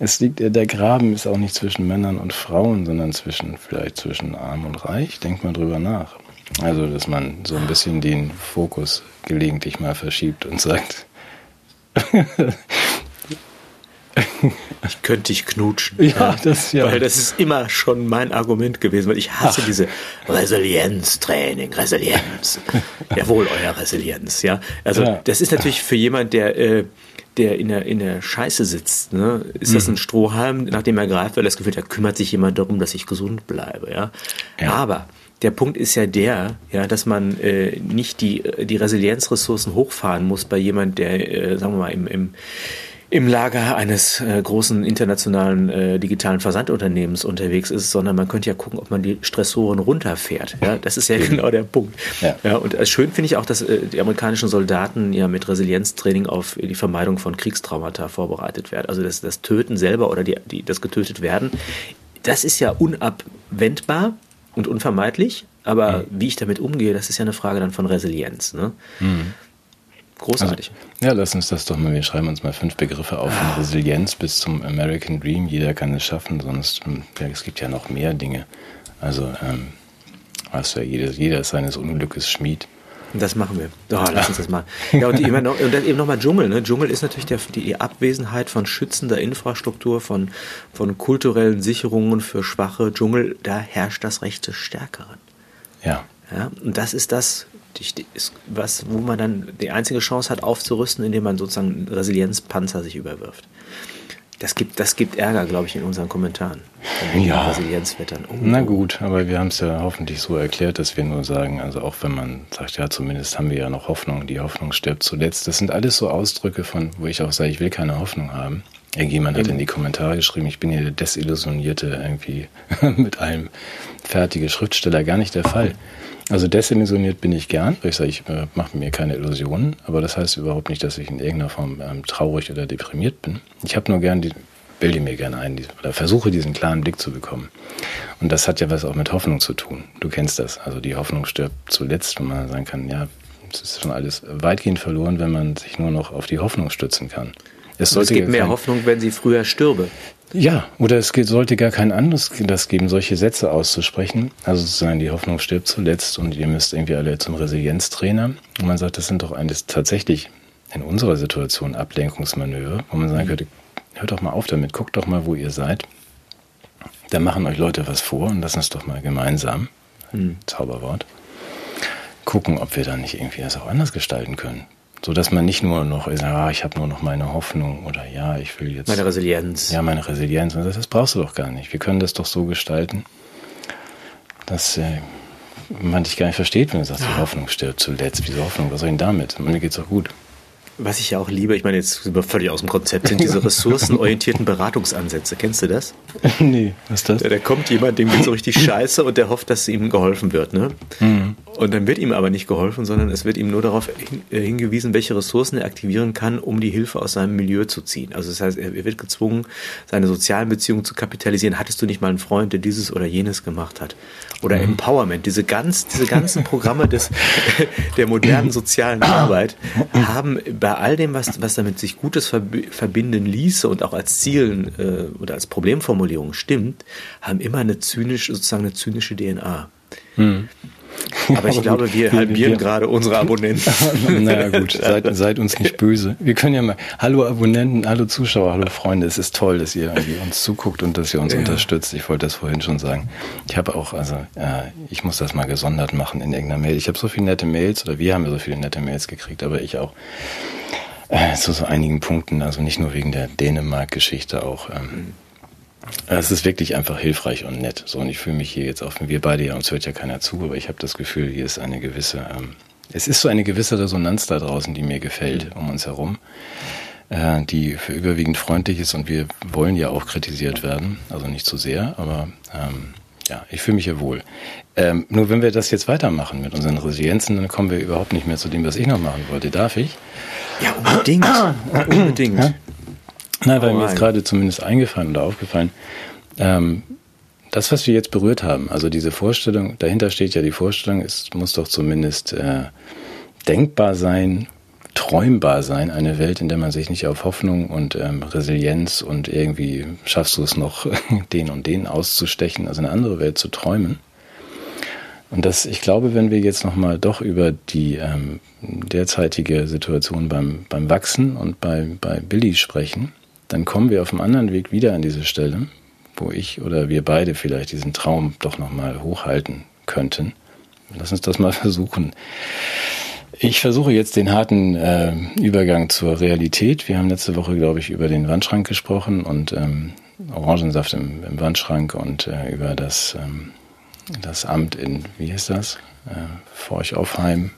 es liegt, der Graben ist auch nicht zwischen Männern und Frauen, sondern zwischen, vielleicht zwischen Arm und Reich. Denkt mal drüber nach. Also, dass man so ein bisschen den Fokus gelegentlich mal verschiebt und sagt, ich könnte dich knutschen. Ja, das ja. Weil das ist immer schon mein Argument gewesen, weil ich hasse Ach. diese Resilienztraining, Resilienz. Jawohl, euer Resilienz, ja. Also ja. das ist natürlich für jemand, der, äh, der in der, in der Scheiße sitzt, ne, ist mhm. das ein Strohhalm, nachdem er greift, weil er das Gefühl hat, da kümmert sich jemand darum, dass ich gesund bleibe, ja. ja. Aber der Punkt ist ja der, ja, dass man äh, nicht die, die Resilienzressourcen hochfahren muss bei jemand, der, äh, sagen wir mal, im, im, im Lager eines äh, großen internationalen äh, digitalen Versandunternehmens unterwegs ist, sondern man könnte ja gucken, ob man die Stressoren runterfährt. Ja, das ist ja genau der Punkt. Ja. ja und äh, schön finde ich auch, dass äh, die amerikanischen Soldaten ja mit Resilienztraining auf die Vermeidung von Kriegstraumata vorbereitet werden. Also das, das Töten selber oder die, die, das getötet werden, das ist ja unabwendbar und unvermeidlich, aber mhm. wie ich damit umgehe, das ist ja eine Frage dann von Resilienz. Ne? Mhm. Großartig. Also, ja, lass uns das doch mal, wir schreiben uns mal fünf Begriffe auf von Resilienz bis zum American Dream. Jeder kann es schaffen, sonst, hm, ja, es gibt ja noch mehr Dinge. Also, ähm, hast du ja, jeder, jeder ist seines Unglückes Schmied. Das machen wir. Oh, lass uns das mal. Ja, und, immer noch, und dann eben nochmal Dschungel. Ne? Dschungel ist natürlich der, die Abwesenheit von schützender Infrastruktur, von, von kulturellen Sicherungen für Schwache. Dschungel, da herrscht das Recht des Stärkeren. Ja. ja. Und das ist das, was, wo man dann die einzige Chance hat, aufzurüsten, indem man sozusagen Resilienzpanzer sich überwirft. Das gibt, das gibt Ärger, glaube ich, in unseren Kommentaren. Ja. Resilienzwettern. Oh. Na gut, aber wir haben es ja hoffentlich so erklärt, dass wir nur sagen, also auch wenn man sagt, ja, zumindest haben wir ja noch Hoffnung, die Hoffnung stirbt zuletzt. Das sind alles so Ausdrücke von, wo ich auch sage, ich will keine Hoffnung haben. Irgendjemand hat in die Kommentare geschrieben, ich bin hier der desillusionierte, irgendwie mit einem fertige Schriftsteller. Gar nicht der Fall. Also desillusioniert bin ich gern. Ich sage, ich äh, mache mir keine Illusionen, aber das heißt überhaupt nicht, dass ich in irgendeiner Form ähm, traurig oder deprimiert bin. Ich habe nur gern die, bilde mir gerne ein oder versuche diesen klaren Blick zu bekommen. Und das hat ja was auch mit Hoffnung zu tun. Du kennst das. Also die Hoffnung stirbt zuletzt, wenn man sagen kann, ja, es ist schon alles weitgehend verloren, wenn man sich nur noch auf die Hoffnung stützen kann. Es, es gibt mehr Hoffnung, wenn sie früher stürbe. Ja, oder es sollte gar kein anderes das geben, solche Sätze auszusprechen. Also sozusagen, die Hoffnung stirbt zuletzt und ihr müsst irgendwie alle zum Resilienztrainer. Und man sagt, das sind doch eigentlich tatsächlich in unserer Situation Ablenkungsmanöver, wo man sagen könnte, hört doch mal auf damit, guckt doch mal, wo ihr seid. Da machen euch Leute was vor und lassen es doch mal gemeinsam, mhm. Zauberwort, gucken, ob wir da nicht irgendwie das auch anders gestalten können. So dass man nicht nur noch, ja, ich habe nur noch meine Hoffnung oder ja, ich will jetzt. Meine Resilienz. Ja, meine Resilienz. Und das, das brauchst du doch gar nicht. Wir können das doch so gestalten, dass äh, man dich gar nicht versteht, wenn du sagst, die Hoffnung stirbt zuletzt. Wieso Hoffnung? Was soll ich denn damit? Mir geht's doch gut. Was ich ja auch liebe, ich meine, jetzt sind wir völlig aus dem Konzept, sind diese ressourcenorientierten Beratungsansätze. Kennst du das? nee, was ist das? Da, da kommt jemand, dem geht so richtig scheiße und der hofft, dass ihm geholfen wird. Ne? Mhm. Und dann wird ihm aber nicht geholfen, sondern es wird ihm nur darauf äh, hingewiesen, welche Ressourcen er aktivieren kann, um die Hilfe aus seinem Milieu zu ziehen. Also das heißt, er wird gezwungen, seine sozialen Beziehungen zu kapitalisieren. Hattest du nicht mal einen Freund, der dieses oder jenes gemacht hat? Oder mhm. Empowerment, diese, ganz, diese ganzen Programme des, der modernen sozialen Arbeit haben bei all dem, was, was damit sich Gutes verbinden ließe und auch als Zielen äh, oder als Problemformulierung stimmt, haben immer eine zynische, sozusagen eine zynische DNA. Hm. Aber ich glaube, wir halbieren wir, gerade unsere Abonnenten. naja, gut, seid, seid, uns nicht böse. Wir können ja mal, hallo Abonnenten, hallo Zuschauer, hallo Freunde. Es ist toll, dass ihr uns zuguckt und dass ihr uns ja. unterstützt. Ich wollte das vorhin schon sagen. Ich habe auch, also, äh, ich muss das mal gesondert machen in irgendeiner Mail. Ich habe so viele nette Mails, oder wir haben so viele nette Mails gekriegt, aber ich auch. Äh, zu so einigen Punkten, also nicht nur wegen der Dänemark-Geschichte auch. Ähm, mhm es ist wirklich einfach hilfreich und nett. So, und ich fühle mich hier jetzt auch, wir beide ja, uns hört ja keiner zu, aber ich habe das Gefühl, hier ist eine gewisse, ähm, es ist so eine gewisse Resonanz da draußen, die mir gefällt, um uns herum, äh, die für überwiegend freundlich ist und wir wollen ja auch kritisiert werden, also nicht zu sehr, aber ähm, ja, ich fühle mich hier wohl. Ähm, nur wenn wir das jetzt weitermachen mit unseren Resilienzen, dann kommen wir überhaupt nicht mehr zu dem, was ich noch machen wollte. Darf ich? Ja, unbedingt. unbedingt. Ja? Na, weil oh, mir ist gerade zumindest eingefallen oder aufgefallen, ähm, das, was wir jetzt berührt haben, also diese Vorstellung, dahinter steht ja die Vorstellung, es muss doch zumindest äh, denkbar sein, träumbar sein, eine Welt, in der man sich nicht auf Hoffnung und ähm, Resilienz und irgendwie schaffst du es noch, den und den auszustechen, also eine andere Welt zu träumen. Und das, ich glaube, wenn wir jetzt nochmal doch über die ähm, derzeitige Situation beim, beim Wachsen und bei, bei Billy sprechen, dann kommen wir auf einem anderen Weg wieder an diese Stelle, wo ich oder wir beide vielleicht diesen Traum doch nochmal hochhalten könnten. Lass uns das mal versuchen. Ich versuche jetzt den harten äh, Übergang zur Realität. Wir haben letzte Woche, glaube ich, über den Wandschrank gesprochen und ähm, Orangensaft im, im, Wandschrank und äh, über das, ähm, das Amt in, wie ist das? Äh, Forch-Offheim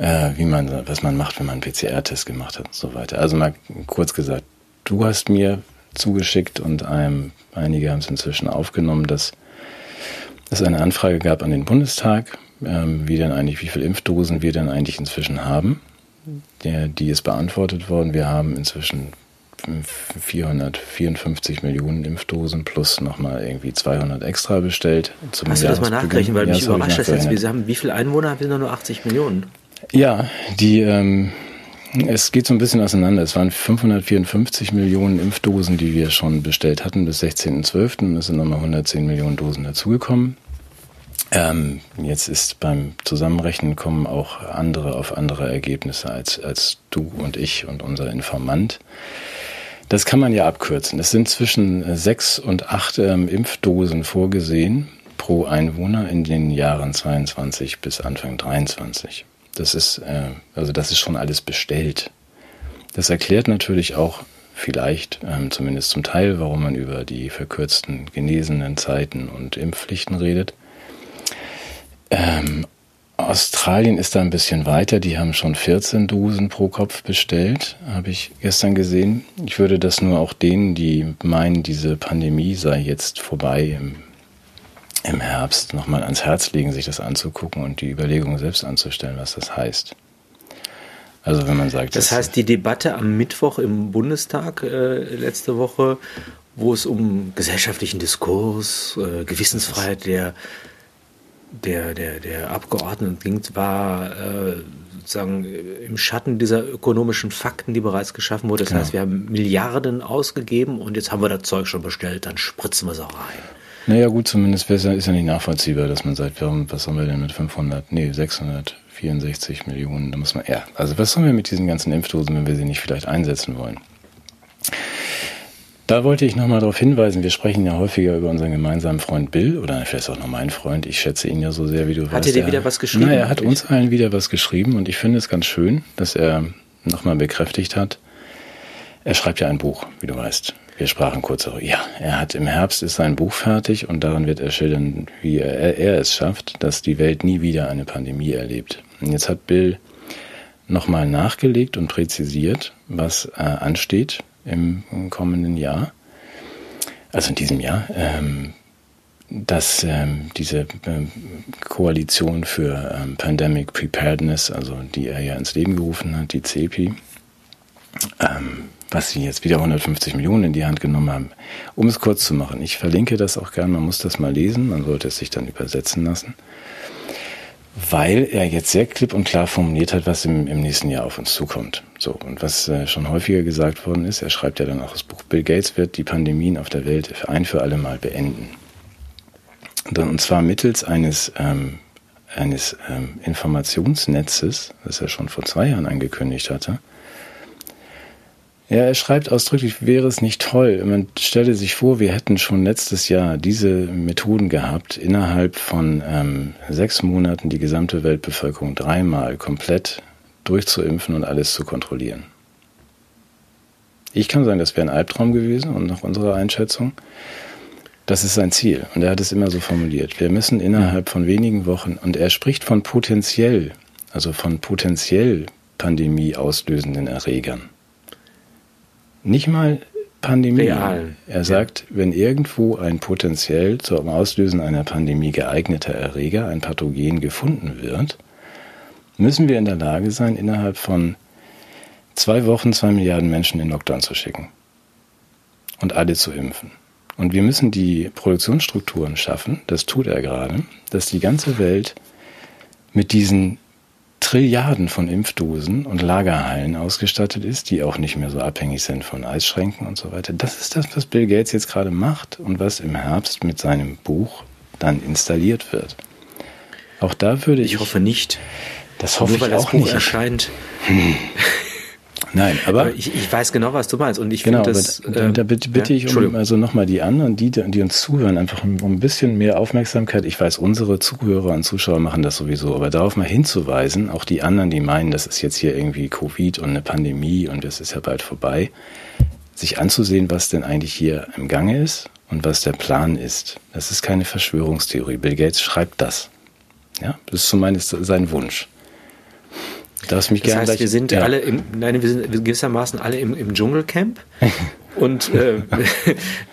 äh, wie man, was man macht, wenn man einen PCR-Test gemacht hat und so weiter. Also mal kurz gesagt, du hast mir zugeschickt und einem, einige haben es inzwischen aufgenommen, dass es eine Anfrage gab an den Bundestag, ähm, wie denn eigentlich, wie viele Impfdosen wir denn eigentlich inzwischen haben. Der, die ist beantwortet worden. Wir haben inzwischen 454 Millionen Impfdosen plus nochmal irgendwie 200 extra bestellt. Zum Hast du das mal nachgerechnet? Weil mich überrascht das jetzt. Wir haben, wie viele Einwohner haben wir nur 80 Millionen? Ja, die, ähm, es geht so ein bisschen auseinander. Es waren 554 Millionen Impfdosen, die wir schon bestellt hatten bis 16.12. Es sind nochmal 110 Millionen Dosen dazugekommen. Ähm, jetzt ist beim Zusammenrechnen kommen auch andere auf andere Ergebnisse als, als du und ich und unser Informant. Das kann man ja abkürzen. Es sind zwischen sechs und acht ähm, Impfdosen vorgesehen pro Einwohner in den Jahren 22 bis Anfang 23. Das ist, äh, also das ist schon alles bestellt. Das erklärt natürlich auch vielleicht, ähm, zumindest zum Teil, warum man über die verkürzten genesenen Zeiten und Impfpflichten redet. Ähm, Australien ist da ein bisschen weiter. Die haben schon 14 Dosen pro Kopf bestellt, habe ich gestern gesehen. Ich würde das nur auch denen, die meinen, diese Pandemie sei jetzt vorbei im im Herbst nochmal ans Herz legen, sich das anzugucken und die Überlegung selbst anzustellen, was das heißt. Also wenn man sagt. Das heißt, die Debatte am Mittwoch im Bundestag äh, letzte Woche, wo es um gesellschaftlichen Diskurs, äh, Gewissensfreiheit der, der, der, der Abgeordneten ging, war äh, sozusagen im Schatten dieser ökonomischen Fakten, die bereits geschaffen wurden. Das genau. heißt, wir haben Milliarden ausgegeben und jetzt haben wir das Zeug schon bestellt, dann spritzen wir es auch rein. Naja, gut, zumindest ist ja, nicht nachvollziehbar, dass man sagt, was haben wir denn mit 500, nee, 664 Millionen, da muss man, ja, also was haben wir mit diesen ganzen Impfdosen, wenn wir sie nicht vielleicht einsetzen wollen? Da wollte ich nochmal darauf hinweisen, wir sprechen ja häufiger über unseren gemeinsamen Freund Bill, oder vielleicht auch noch mein Freund, ich schätze ihn ja so sehr, wie du hat weißt. Hat er dir wieder was geschrieben? Na, er hat uns allen wieder was geschrieben und ich finde es ganz schön, dass er nochmal bekräftigt hat, er schreibt ja ein Buch, wie du weißt. Wir sprachen kurz darüber. Ja, er hat im Herbst ist sein Buch fertig und darin wird er schildern, wie er, er es schafft, dass die Welt nie wieder eine Pandemie erlebt. Und jetzt hat Bill nochmal nachgelegt und präzisiert, was äh, ansteht im, im, kommenden Jahr, also in diesem Jahr, ähm, dass ähm, diese ähm, Koalition für ähm, Pandemic Preparedness, also die er ja ins Leben gerufen hat, die CEPI, ähm, was sie jetzt wieder 150 Millionen in die Hand genommen haben. Um es kurz zu machen, ich verlinke das auch gerne, man muss das mal lesen, man sollte es sich dann übersetzen lassen weil er jetzt sehr klipp und klar formuliert hat, was im, im nächsten Jahr auf uns zukommt. So, und was äh, schon häufiger gesagt worden ist, er schreibt ja dann auch das Buch, Bill Gates wird die Pandemien auf der Welt ein für alle Mal beenden. Und zwar mittels eines, ähm, eines ähm, Informationsnetzes, das er schon vor zwei Jahren angekündigt hatte, ja, er schreibt ausdrücklich, wäre es nicht toll, man stelle sich vor, wir hätten schon letztes Jahr diese Methoden gehabt, innerhalb von ähm, sechs Monaten die gesamte Weltbevölkerung dreimal komplett durchzuimpfen und alles zu kontrollieren. Ich kann sagen, das wäre ein Albtraum gewesen und nach unserer Einschätzung, das ist sein Ziel. Und er hat es immer so formuliert. Wir müssen innerhalb von wenigen Wochen, und er spricht von potenziell, also von potenziell Pandemie auslösenden Erregern. Nicht mal Pandemie. Real. Er sagt, wenn irgendwo ein potenziell zum Auslösen einer Pandemie geeigneter Erreger, ein Pathogen gefunden wird, müssen wir in der Lage sein, innerhalb von zwei Wochen zwei Milliarden Menschen in Lockdown zu schicken und alle zu impfen. Und wir müssen die Produktionsstrukturen schaffen, das tut er gerade, dass die ganze Welt mit diesen Trilliarden von Impfdosen und Lagerhallen ausgestattet ist, die auch nicht mehr so abhängig sind von Eisschränken und so weiter. Das ist das, was Bill Gates jetzt gerade macht und was im Herbst mit seinem Buch dann installiert wird. Auch da würde ich. Ich hoffe nicht. Das hoffe Nur, weil ich auch das Buch nicht. erscheint. Hm. Nein, aber, ich, ich, weiß genau, was du meinst und ich genau, finde das. Äh, da bitte, bitte ja, ich um also nochmal die anderen, die, die uns zuhören, einfach um, um, ein bisschen mehr Aufmerksamkeit. Ich weiß, unsere Zuhörer und Zuschauer machen das sowieso, aber darauf mal hinzuweisen, auch die anderen, die meinen, das ist jetzt hier irgendwie Covid und eine Pandemie und das ist ja bald vorbei, sich anzusehen, was denn eigentlich hier im Gange ist und was der Plan ist. Das ist keine Verschwörungstheorie. Bill Gates schreibt das. Ja, das ist zumindest sein Wunsch. Darfst mich das heißt, gleich, wir sind ja. alle im, nein, wir sind gewissermaßen alle im, im Dschungelcamp und äh,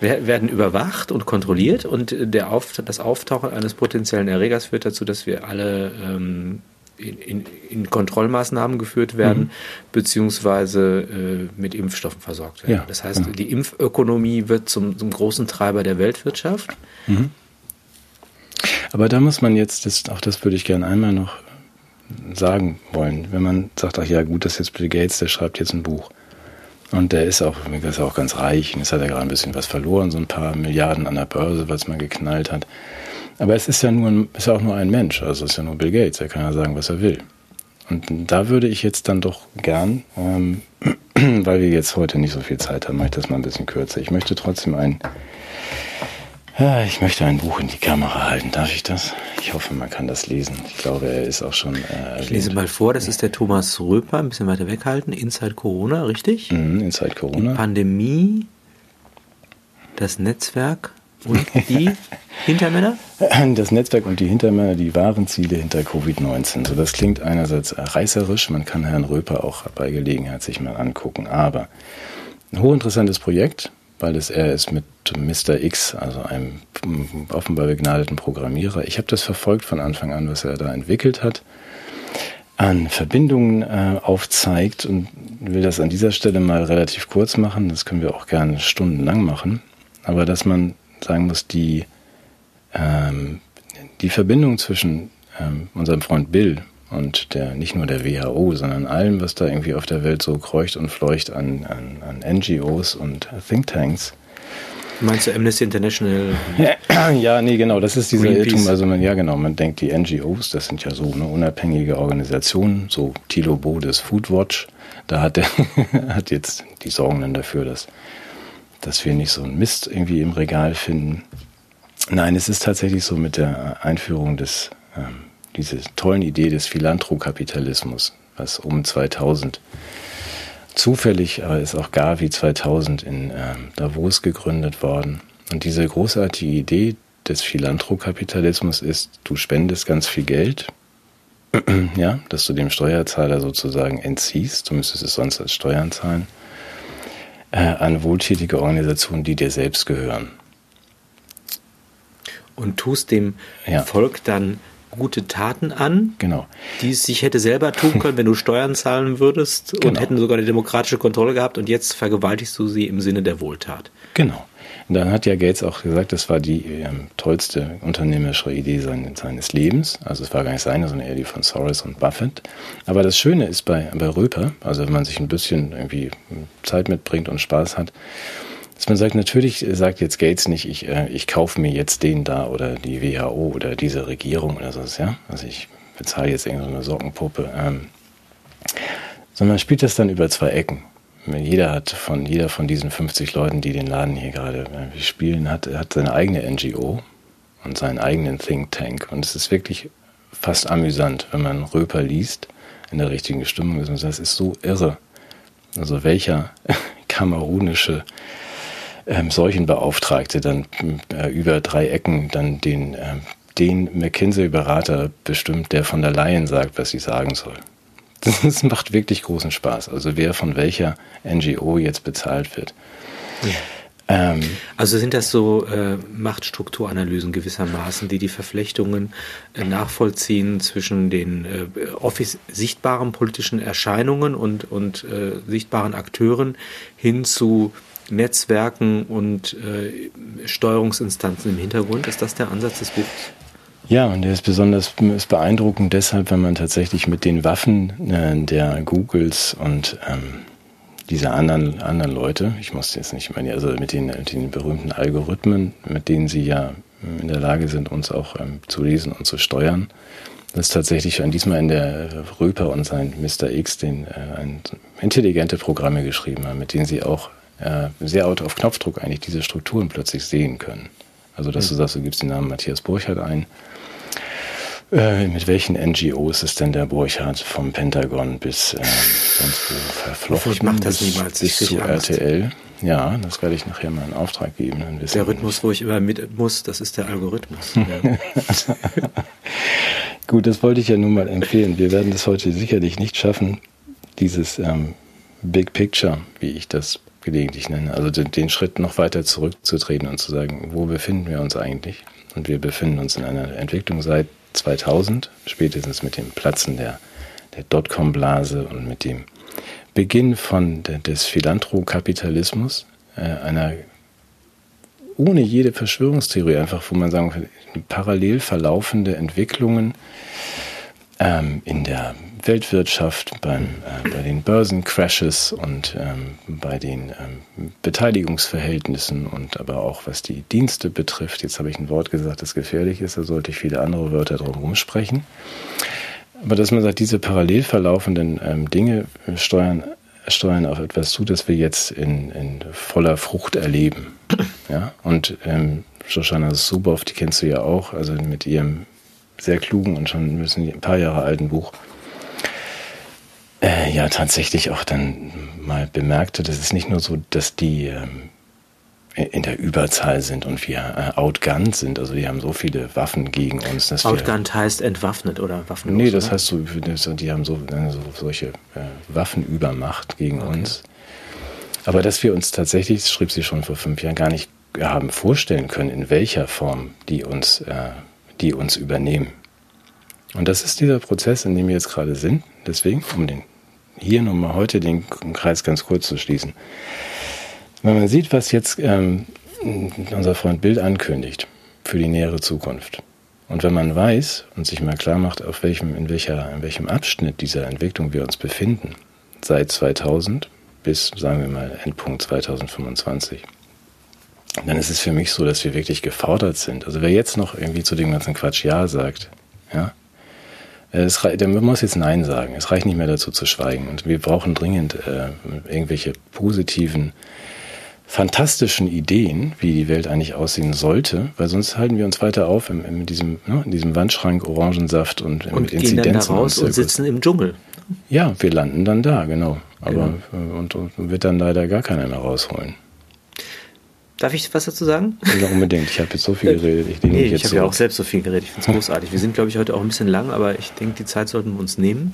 werden überwacht und kontrolliert und der Auf, das Auftauchen eines potenziellen Erregers führt dazu, dass wir alle ähm, in, in, in, Kontrollmaßnahmen geführt werden, mhm. beziehungsweise äh, mit Impfstoffen versorgt werden. Ja, das heißt, genau. die Impfökonomie wird zum, zum, großen Treiber der Weltwirtschaft. Mhm. Aber da muss man jetzt, das, auch das würde ich gerne einmal noch sagen wollen. Wenn man sagt, ach ja, gut, das ist jetzt Bill Gates, der schreibt jetzt ein Buch. Und der ist auch, der ist auch ganz reich. Und jetzt hat er gerade ein bisschen was verloren, so ein paar Milliarden an der Börse, was man geknallt hat. Aber es ist ja nur ist auch nur ein Mensch, also es ist ja nur Bill Gates, er kann ja sagen, was er will. Und da würde ich jetzt dann doch gern, ähm, weil wir jetzt heute nicht so viel Zeit haben, mache ich das mal ein bisschen kürzer. Ich möchte trotzdem ein ja, ich möchte ein Buch in die Kamera halten. Darf ich das? Ich hoffe, man kann das lesen. Ich glaube, er ist auch schon. Äh, ich lese mal vor, das ist der Thomas Röper, ein bisschen weiter weghalten. Inside Corona, richtig? Mhm, Inside Corona. Die Pandemie, das Netzwerk und die Hintermänner? Das Netzwerk und die Hintermänner, die wahren Ziele hinter Covid-19. So, das klingt einerseits reißerisch, man kann Herrn Röper auch bei Gelegenheit sich mal angucken, aber ein hochinteressantes Projekt weil es er ist mit Mr. X, also einem offenbar begnadeten Programmierer. Ich habe das verfolgt von Anfang an, was er da entwickelt hat, an Verbindungen äh, aufzeigt und will das an dieser Stelle mal relativ kurz machen. Das können wir auch gerne stundenlang machen. Aber dass man sagen muss, die, ähm, die Verbindung zwischen ähm, unserem Freund Bill und der nicht nur der WHO, sondern allem, was da irgendwie auf der Welt so kreucht und fleucht an, an, an NGOs und Thinktanks. Meinst du Amnesty International? Ja, nee, genau, das ist dieser Irrtum. Also man, ja, genau, man denkt, die NGOs, das sind ja so eine unabhängige Organisationen, so Thilo Bodes Foodwatch, da hat er hat jetzt die Sorgen dann dafür, dass, dass wir nicht so einen Mist irgendwie im Regal finden. Nein, es ist tatsächlich so mit der Einführung des ähm, diese tollen Idee des Philanthrokapitalismus, was um 2000 zufällig, aber ist auch Gavi 2000 in ähm, Davos gegründet worden. Und diese großartige Idee des Philanthrokapitalismus ist, du spendest ganz viel Geld ja, dass du dem Steuerzahler sozusagen entziehst, du müsstest es sonst als Steuern zahlen, äh, an wohltätige Organisationen, die dir selbst gehören. Und tust dem ja. Volk dann gute Taten an, genau. die es sich hätte selber tun können, wenn du Steuern zahlen würdest und genau. hätten sogar eine demokratische Kontrolle gehabt und jetzt vergewaltigst du sie im Sinne der Wohltat. Genau. Und dann hat ja Gates auch gesagt, das war die ähm, tollste unternehmerische Idee sein, seines Lebens. Also es war gar nicht seine, sondern eher die von Soros und Buffett. Aber das Schöne ist bei, bei Röper, also wenn man sich ein bisschen irgendwie Zeit mitbringt und Spaß hat, dass man sagt, natürlich sagt jetzt Gates nicht, ich, äh, ich kaufe mir jetzt den da oder die WHO oder diese Regierung oder so, ja. Also ich bezahle jetzt irgendeine Sockenpuppe. Ähm, sondern man spielt das dann über zwei Ecken. Jeder hat von, jeder von diesen 50 Leuten, die den Laden hier gerade äh, spielen, hat, hat seine eigene NGO und seinen eigenen Think Tank. Und es ist wirklich fast amüsant, wenn man Röper liest, in der richtigen Stimmung ist. Und das ist so irre. Also welcher kamerunische ähm, Seuchenbeauftragte dann äh, über drei Ecken dann den, äh, den McKinsey-Berater bestimmt, der von der Leyen sagt, was sie sagen soll. Das macht wirklich großen Spaß. Also wer von welcher NGO jetzt bezahlt wird. Ja. Ähm, also sind das so äh, Machtstrukturanalysen gewissermaßen, die die Verflechtungen äh, nachvollziehen zwischen den äh, office sichtbaren politischen Erscheinungen und, und äh, sichtbaren Akteuren hin zu Netzwerken und äh, Steuerungsinstanzen im Hintergrund. Ist das der Ansatz des Buches? Ja, und der ist besonders ist beeindruckend deshalb, wenn man tatsächlich mit den Waffen äh, der Googles und ähm, dieser anderen, anderen Leute, ich muss jetzt nicht mehr, also mit den, den berühmten Algorithmen, mit denen sie ja in der Lage sind, uns auch ähm, zu lesen und zu steuern, das ist tatsächlich schon diesmal in der Röper und sein Mr. X den äh, intelligente Programme geschrieben haben, mit denen sie auch äh, sehr auf Knopfdruck eigentlich diese Strukturen plötzlich sehen können. Also, dass mhm. du sagst, du gibst den Namen Matthias Burchardt ein. Äh, mit welchen NGOs ist denn der Burchardt vom Pentagon bis äh, sonst wo verflochten? Ich mache das niemals. Bis zu RTL. Ja, das werde ich nachher mal in Auftrag geben. der Rhythmus, wo ich immer mit muss, das ist der Algorithmus. Gut, das wollte ich ja nun mal empfehlen. Wir werden das heute sicherlich nicht schaffen, dieses ähm, Big Picture, wie ich das gelegentlich nenne. Also den, den, Schritt noch weiter zurückzutreten und zu sagen, wo befinden wir uns eigentlich? Und wir befinden uns in einer Entwicklung seit 2000, spätestens mit dem Platzen der, der Dotcom-Blase und mit dem Beginn von de, des Philanthrokapitalismus, äh, einer ohne jede Verschwörungstheorie, einfach wo man sagen kann, parallel verlaufende Entwicklungen ähm, in der Weltwirtschaft, beim, äh, bei den Börsencrashes und ähm, bei den ähm, Beteiligungsverhältnissen und aber auch was die Dienste betrifft. Jetzt habe ich ein Wort gesagt, das gefährlich ist, da sollte ich viele andere Wörter drum sprechen. Aber dass man sagt, diese parallel verlaufenden ähm, Dinge steuern, steuern auf etwas zu, das wir jetzt in, in voller Frucht erleben. Ja? Und ähm, Shoshana Zuboff, die kennst du ja auch, also mit ihrem sehr klugen und schon ein paar Jahre alten Buch äh, ja tatsächlich auch dann mal bemerkte, dass es nicht nur so, dass die ähm, in der Überzahl sind und wir äh, outgunned sind. Also die haben so viele Waffen gegen uns. Dass outgunned heißt entwaffnet oder waffenlos? Nee, das oder? heißt so, die haben so, äh, so solche äh, Waffenübermacht gegen okay. uns. Aber dass wir uns tatsächlich, das schrieb sie schon vor fünf Jahren, gar nicht haben vorstellen können, in welcher Form die uns, äh, die uns übernehmen. Und das ist dieser Prozess, in dem wir jetzt gerade sind. Deswegen, um den hier nochmal heute den Kreis ganz kurz zu schließen. Wenn man sieht, was jetzt ähm, unser Freund Bild ankündigt für die nähere Zukunft, und wenn man weiß und sich mal klar macht, auf welchem, in, welcher, in welchem Abschnitt dieser Entwicklung wir uns befinden, seit 2000 bis, sagen wir mal, Endpunkt 2025, dann ist es für mich so, dass wir wirklich gefordert sind. Also wer jetzt noch irgendwie zu dem ganzen Quatsch Ja sagt, ja, es, der muss jetzt Nein sagen. Es reicht nicht mehr dazu zu schweigen. Und wir brauchen dringend äh, irgendwelche positiven, fantastischen Ideen, wie die Welt eigentlich aussehen sollte, weil sonst halten wir uns weiter auf in, in diesem, ne, in diesem Wandschrank Orangensaft und, und mit Inzidenzen. Gehen dann da raus und, und sitzen im Dschungel. Ja, wir landen dann da, genau. Aber genau. Äh, und, und wird dann leider gar keiner mehr rausholen. Darf ich was dazu sagen? Ja, unbedingt. Ich habe jetzt so viel geredet. Ich, nee, ich habe ja auch selbst so viel geredet. Ich finde es großartig. Wir sind, glaube ich, heute auch ein bisschen lang, aber ich denke, die Zeit sollten wir uns nehmen.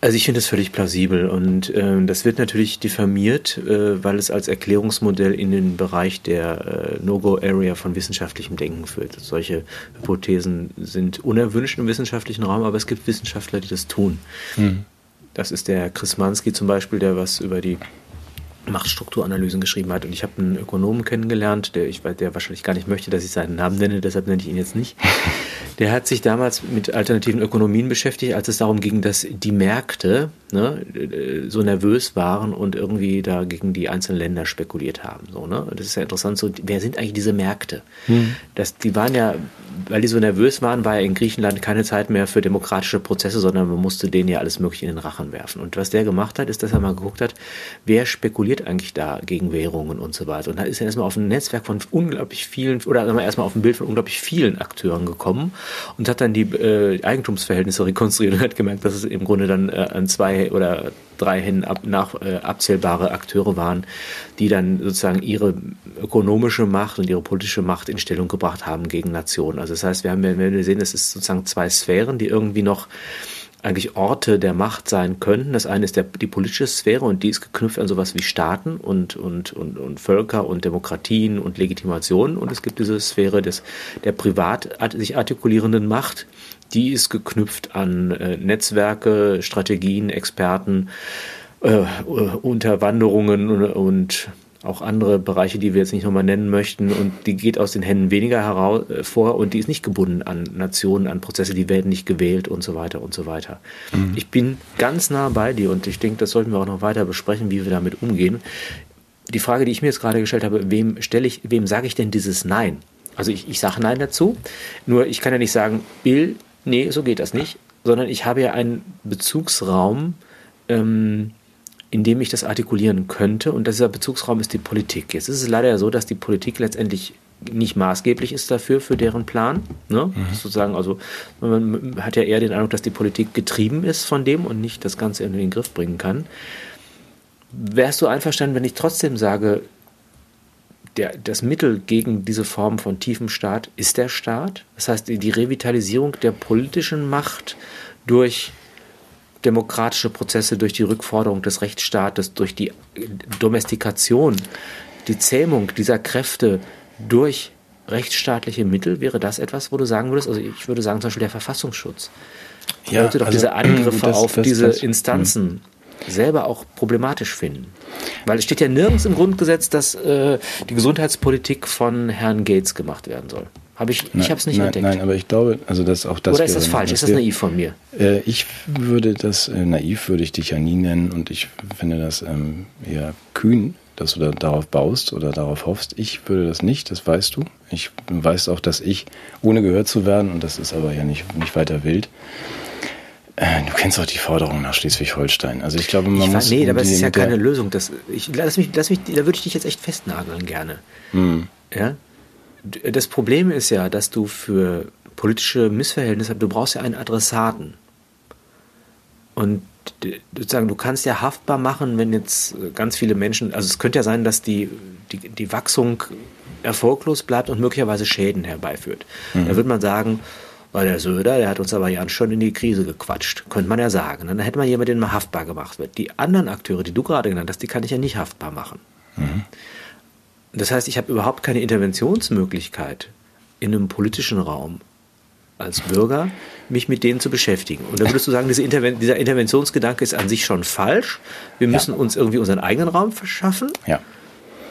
Also ich finde das völlig plausibel und äh, das wird natürlich diffamiert, äh, weil es als Erklärungsmodell in den Bereich der äh, No-Go-Area von wissenschaftlichem Denken führt. Solche Hypothesen sind unerwünscht im wissenschaftlichen Raum, aber es gibt Wissenschaftler, die das tun. Mhm. Das ist der Chris Mansky zum Beispiel, der was über die Machtstrukturanalysen geschrieben hat. Und ich habe einen Ökonomen kennengelernt, der, ich, der wahrscheinlich gar nicht möchte, dass ich seinen Namen nenne, deshalb nenne ich ihn jetzt nicht. Der hat sich damals mit alternativen Ökonomien beschäftigt, als es darum ging, dass die Märkte ne, so nervös waren und irgendwie da gegen die einzelnen Länder spekuliert haben. So, ne? Das ist ja interessant, so, wer sind eigentlich diese Märkte? Hm. Das, die waren ja, weil die so nervös waren, war ja in Griechenland keine Zeit mehr für demokratische Prozesse, sondern man musste denen ja alles Mögliche in den Rachen werfen. Und was der gemacht hat, ist, dass er mal geguckt hat, wer spekuliert eigentlich da gegen Währungen und so weiter. Und da ist er erstmal auf ein Netzwerk von unglaublich vielen, oder erstmal auf ein Bild von unglaublich vielen Akteuren gekommen und hat dann die äh, Eigentumsverhältnisse rekonstruiert und hat gemerkt, dass es im Grunde dann äh, an zwei oder drei Händen ab, nach, äh, abzählbare Akteure waren, die dann sozusagen ihre ökonomische Macht und ihre politische Macht in Stellung gebracht haben gegen Nationen. Also das heißt, wir haben, wenn wir sehen, es ist sozusagen zwei Sphären, die irgendwie noch eigentlich Orte der Macht sein könnten. Das eine ist der, die politische Sphäre und die ist geknüpft an sowas wie Staaten und, und, und, und Völker und Demokratien und Legitimationen. Und es gibt diese Sphäre des, der privat sich artikulierenden Macht, die ist geknüpft an äh, Netzwerke, Strategien, Experten, äh, Unterwanderungen und, und auch andere Bereiche, die wir jetzt nicht nochmal nennen möchten. Und die geht aus den Händen weniger hervor äh, und die ist nicht gebunden an Nationen, an Prozesse, die werden nicht gewählt und so weiter und so weiter. Mhm. Ich bin ganz nah bei dir und ich denke, das sollten wir auch noch weiter besprechen, wie wir damit umgehen. Die Frage, die ich mir jetzt gerade gestellt habe, wem stelle ich, wem sage ich denn dieses Nein? Also ich, ich sage Nein dazu, nur ich kann ja nicht sagen, Bill, nee, so geht das nicht, sondern ich habe ja einen Bezugsraum, ähm, in dem ich das artikulieren könnte. Und dieser Bezugsraum ist die Politik. Jetzt ist es leider ja so, dass die Politik letztendlich nicht maßgeblich ist dafür, für deren Plan. Ne? Mhm. Sozusagen, also man hat ja eher den Eindruck, dass die Politik getrieben ist von dem und nicht das Ganze in den Griff bringen kann. Wärst du einverstanden, wenn ich trotzdem sage, der, das Mittel gegen diese Form von tiefem Staat ist der Staat? Das heißt, die Revitalisierung der politischen Macht durch demokratische Prozesse, durch die Rückforderung des Rechtsstaates, durch die Domestikation, die Zähmung dieser Kräfte durch rechtsstaatliche Mittel, wäre das etwas, wo du sagen würdest, also ich würde sagen zum Beispiel der Verfassungsschutz. Ich ja, würde doch also, diese Angriffe das, auf das, diese das, Instanzen mh. selber auch problematisch finden. Weil es steht ja nirgends im Grundgesetz, dass äh, die Gesundheitspolitik von Herrn Gates gemacht werden soll. Hab ich ich habe es nicht nein, entdeckt. Nein, aber ich glaube, also das auch das. Oder ist das falsch? Ist das naiv von mir? Äh, ich würde das äh, naiv würde ich dich ja nie nennen und ich finde das ähm, eher kühn, dass du da darauf baust oder darauf hoffst. Ich würde das nicht, das weißt du. Ich weiß auch, dass ich ohne gehört zu werden und das ist aber ja nicht nicht weiter wild. Äh, du kennst auch die Forderung nach Schleswig-Holstein. Also ich glaube, man ich muss. Nee, aber es ist ja keine Lösung. Das, ich, lass mich, lass mich, da würde ich dich jetzt echt festnageln gerne. Hm. Ja? Das Problem ist ja, dass du für politische Missverhältnisse, du brauchst ja einen Adressaten. Und sozusagen, du kannst ja haftbar machen, wenn jetzt ganz viele Menschen, also es könnte ja sein, dass die, die, die Wachsung erfolglos bleibt und möglicherweise Schäden herbeiführt. Mhm. Da würde man sagen, weil der Söder, der hat uns aber ja schon in die Krise gequatscht, könnte man ja sagen. Dann hätte man jemanden, den mal haftbar gemacht wird. Die anderen Akteure, die du gerade genannt hast, die kann ich ja nicht haftbar machen. Mhm. Das heißt, ich habe überhaupt keine Interventionsmöglichkeit in einem politischen Raum als Bürger, mich mit denen zu beschäftigen. Und da würdest du sagen, diese Interven dieser Interventionsgedanke ist an sich schon falsch. Wir müssen ja. uns irgendwie unseren eigenen Raum verschaffen. Ja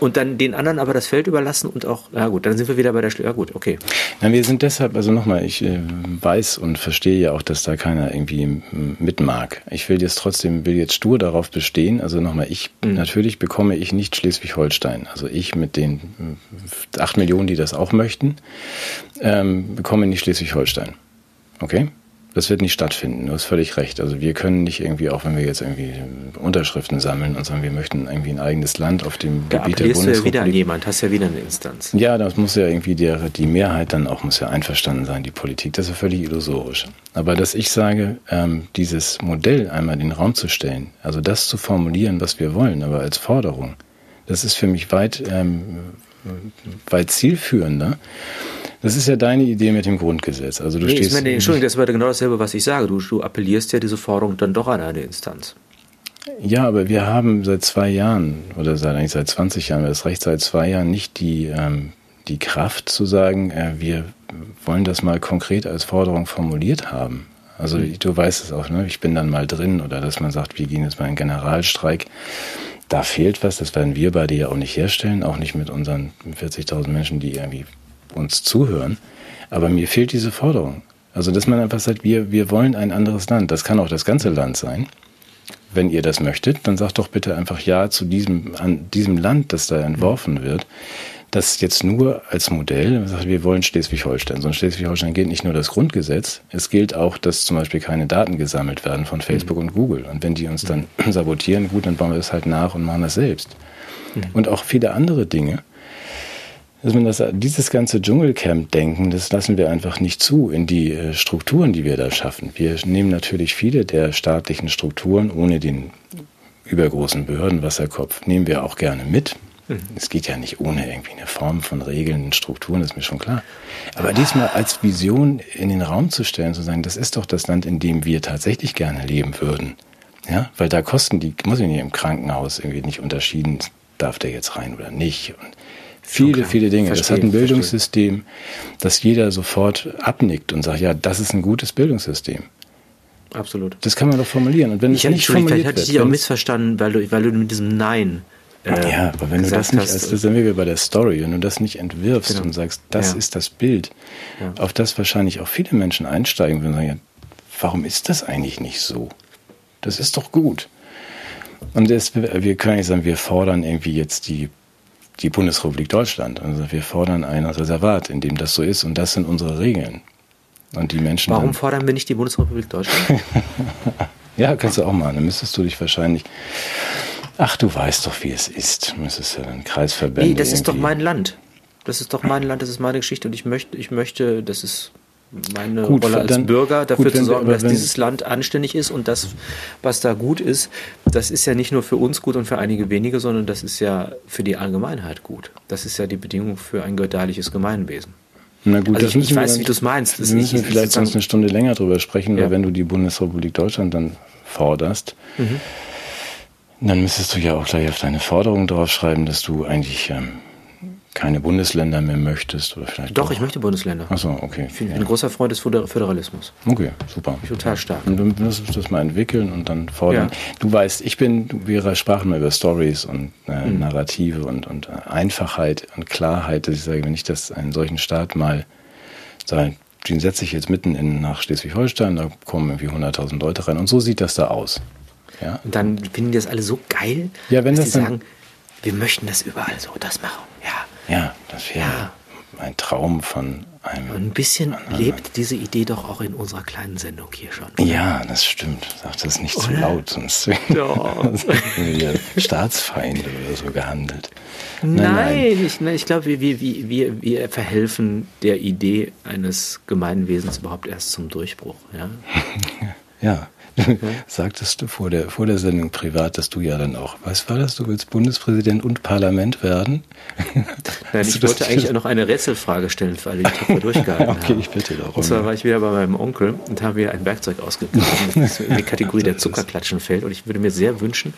und dann den anderen aber das Feld überlassen und auch, na gut, dann sind wir wieder bei der Schule. Ja gut, okay. Na, wir sind deshalb, also nochmal, ich äh, weiß und verstehe ja auch, dass da keiner irgendwie mitmag. Ich will jetzt trotzdem, will jetzt stur darauf bestehen. Also nochmal, ich, mhm. natürlich bekomme ich nicht Schleswig-Holstein. Also ich mit den acht Millionen, die das auch möchten, ähm, bekomme nicht Schleswig-Holstein. Okay? Das wird nicht stattfinden, du hast völlig recht. Also wir können nicht irgendwie, auch wenn wir jetzt irgendwie Unterschriften sammeln und sagen, wir möchten irgendwie ein eigenes Land auf dem da Gebiet der Bundesrepublik. du ja wieder an jemand, hast ja wieder eine Instanz. Ja, das muss ja irgendwie die, die Mehrheit dann auch muss ja einverstanden sein, die Politik. Das ist ja völlig illusorisch. Aber dass ich sage, ähm, dieses Modell einmal in den Raum zu stellen, also das zu formulieren, was wir wollen, aber als Forderung, Das ist für mich weit, ähm, weit zielführender. Das ist ja deine Idee mit dem Grundgesetz. Also du nee, stehst. Ich meine, Entschuldigung, das war genau dasselbe, was ich sage. Du, du appellierst ja diese Forderung dann doch an eine Instanz. Ja, aber wir haben seit zwei Jahren oder seit eigentlich seit 20 Jahren, das Recht seit zwei Jahren nicht die, ähm, die Kraft zu sagen, äh, wir wollen das mal konkret als Forderung formuliert haben. Also mhm. du weißt es auch, ne? ich bin dann mal drin oder dass man sagt, wir gehen jetzt mal in Generalstreik. Da fehlt was, das werden wir beide ja auch nicht herstellen, auch nicht mit unseren 40.000 Menschen, die irgendwie uns zuhören. Aber mir fehlt diese Forderung. Also, dass man einfach sagt, wir, wir wollen ein anderes Land. Das kann auch das ganze Land sein. Wenn ihr das möchtet, dann sagt doch bitte einfach Ja zu diesem, an diesem Land, das da entworfen wird. Das jetzt nur als Modell, sagt, wir wollen Schleswig-Holstein. So in Schleswig-Holstein gilt nicht nur das Grundgesetz, es gilt auch, dass zum Beispiel keine Daten gesammelt werden von Facebook mhm. und Google. Und wenn die uns dann sabotieren, gut, dann bauen wir das halt nach und machen das selbst. Mhm. Und auch viele andere Dinge dass man das, dieses ganze Dschungelcamp-Denken, das lassen wir einfach nicht zu in die äh, Strukturen, die wir da schaffen. Wir nehmen natürlich viele der staatlichen Strukturen ohne den übergroßen Behördenwasserkopf, nehmen wir auch gerne mit. Mhm. Es geht ja nicht ohne irgendwie eine Form von Regeln und Strukturen, das ist mir schon klar. Aber diesmal als Vision in den Raum zu stellen, zu sagen, das ist doch das Land, in dem wir tatsächlich gerne leben würden. Ja, weil da kosten die, muss ich nicht im Krankenhaus irgendwie nicht unterschieden, darf der jetzt rein oder nicht. Und Viele, okay. viele Dinge. Verstehe, das hat ein Bildungssystem, verstehe. das jeder sofort abnickt und sagt, ja, das ist ein gutes Bildungssystem. Absolut. Das kann man doch formulieren. Und wenn ich, es nicht formuliert vielleicht hatte ich dich auch missverstanden, weil du, weil du mit diesem Nein äh, ja, aber wenn du das nicht, hast, das sind wir bei der Story, wenn du das nicht entwirfst genau. und sagst, das ja. ist das Bild, ja. auf das wahrscheinlich auch viele Menschen einsteigen würden und sagen, ja, warum ist das eigentlich nicht so? Das ist doch gut. Und das, wir können nicht sagen, wir fordern irgendwie jetzt die die Bundesrepublik Deutschland. Also wir fordern ein Reservat, in dem das so ist und das sind unsere Regeln. Und die Menschen. Warum fordern wir nicht die Bundesrepublik Deutschland? ja, kannst du auch mal. Dann müsstest du dich wahrscheinlich. Ach, du weißt doch, wie es ist. Du müsstest ja dann Kreisverbände. Nee, das ist doch mein Land. Das ist doch mein Land, das ist meine Geschichte und ich möchte, ich möchte, das ist meine gut, Rolle als dann, Bürger, dafür gut, zu sorgen, dass dieses Land anständig ist und das, was da gut ist, das ist ja nicht nur für uns gut und für einige wenige, sondern das ist ja für die Allgemeinheit gut. Das ist ja die Bedingung für ein göttliches Gemeinwesen. Na gut, also ich, ich weiß, wie du es meinst. Das wir müssen nicht, vielleicht sonst eine Stunde länger drüber sprechen, ja. weil wenn du die Bundesrepublik Deutschland dann forderst, mhm. dann müsstest du ja auch gleich auf deine Forderung draufschreiben, dass du eigentlich ähm, keine Bundesländer mehr möchtest oder vielleicht doch, doch. ich möchte Bundesländer. Achso, okay. Ich bin ja. ein großer Freund des Föderalismus. Okay, super. Total stark. Und du musst das mal entwickeln und dann fordern. Ja. Du weißt, ich bin, wir sprachen mal über Stories und äh, mhm. Narrative und, und Einfachheit und Klarheit, dass ich sage, wenn ich das einen solchen Staat mal sage, den setze ich jetzt mitten in, nach Schleswig-Holstein, da kommen irgendwie 100.000 Leute rein und so sieht das da aus. Ja? Und dann finden die das alle so geil, ja, wenn dass das die sagen, wir möchten das überall so, das machen. Ja, ja, das wäre ja. ein Traum von einem. ein bisschen lebt diese Idee doch auch in unserer kleinen Sendung hier schon. Oder? Ja, das stimmt. Sag das nicht oder? zu laut, sonst werden wir Staatsfeinde oder so gehandelt. Nein, nein, nein. ich, ich glaube, wir, wir, wir, wir verhelfen der Idee eines Gemeinwesens überhaupt erst zum Durchbruch. Ja. ja. Sagtest du vor der, vor der Sendung privat, dass du ja dann auch, was war das, du willst Bundespräsident und Parlament werden? Nein, ich wollte eigentlich noch eine Rätselfrage stellen, für alle, die tapfer durchgehalten okay, haben. ich bitte darum. Und zwar war ich wieder bei meinem Onkel und habe mir ein Werkzeug ausgegraben, das in die Kategorie der Zuckerklatschen fällt. Und ich würde mir sehr wünschen,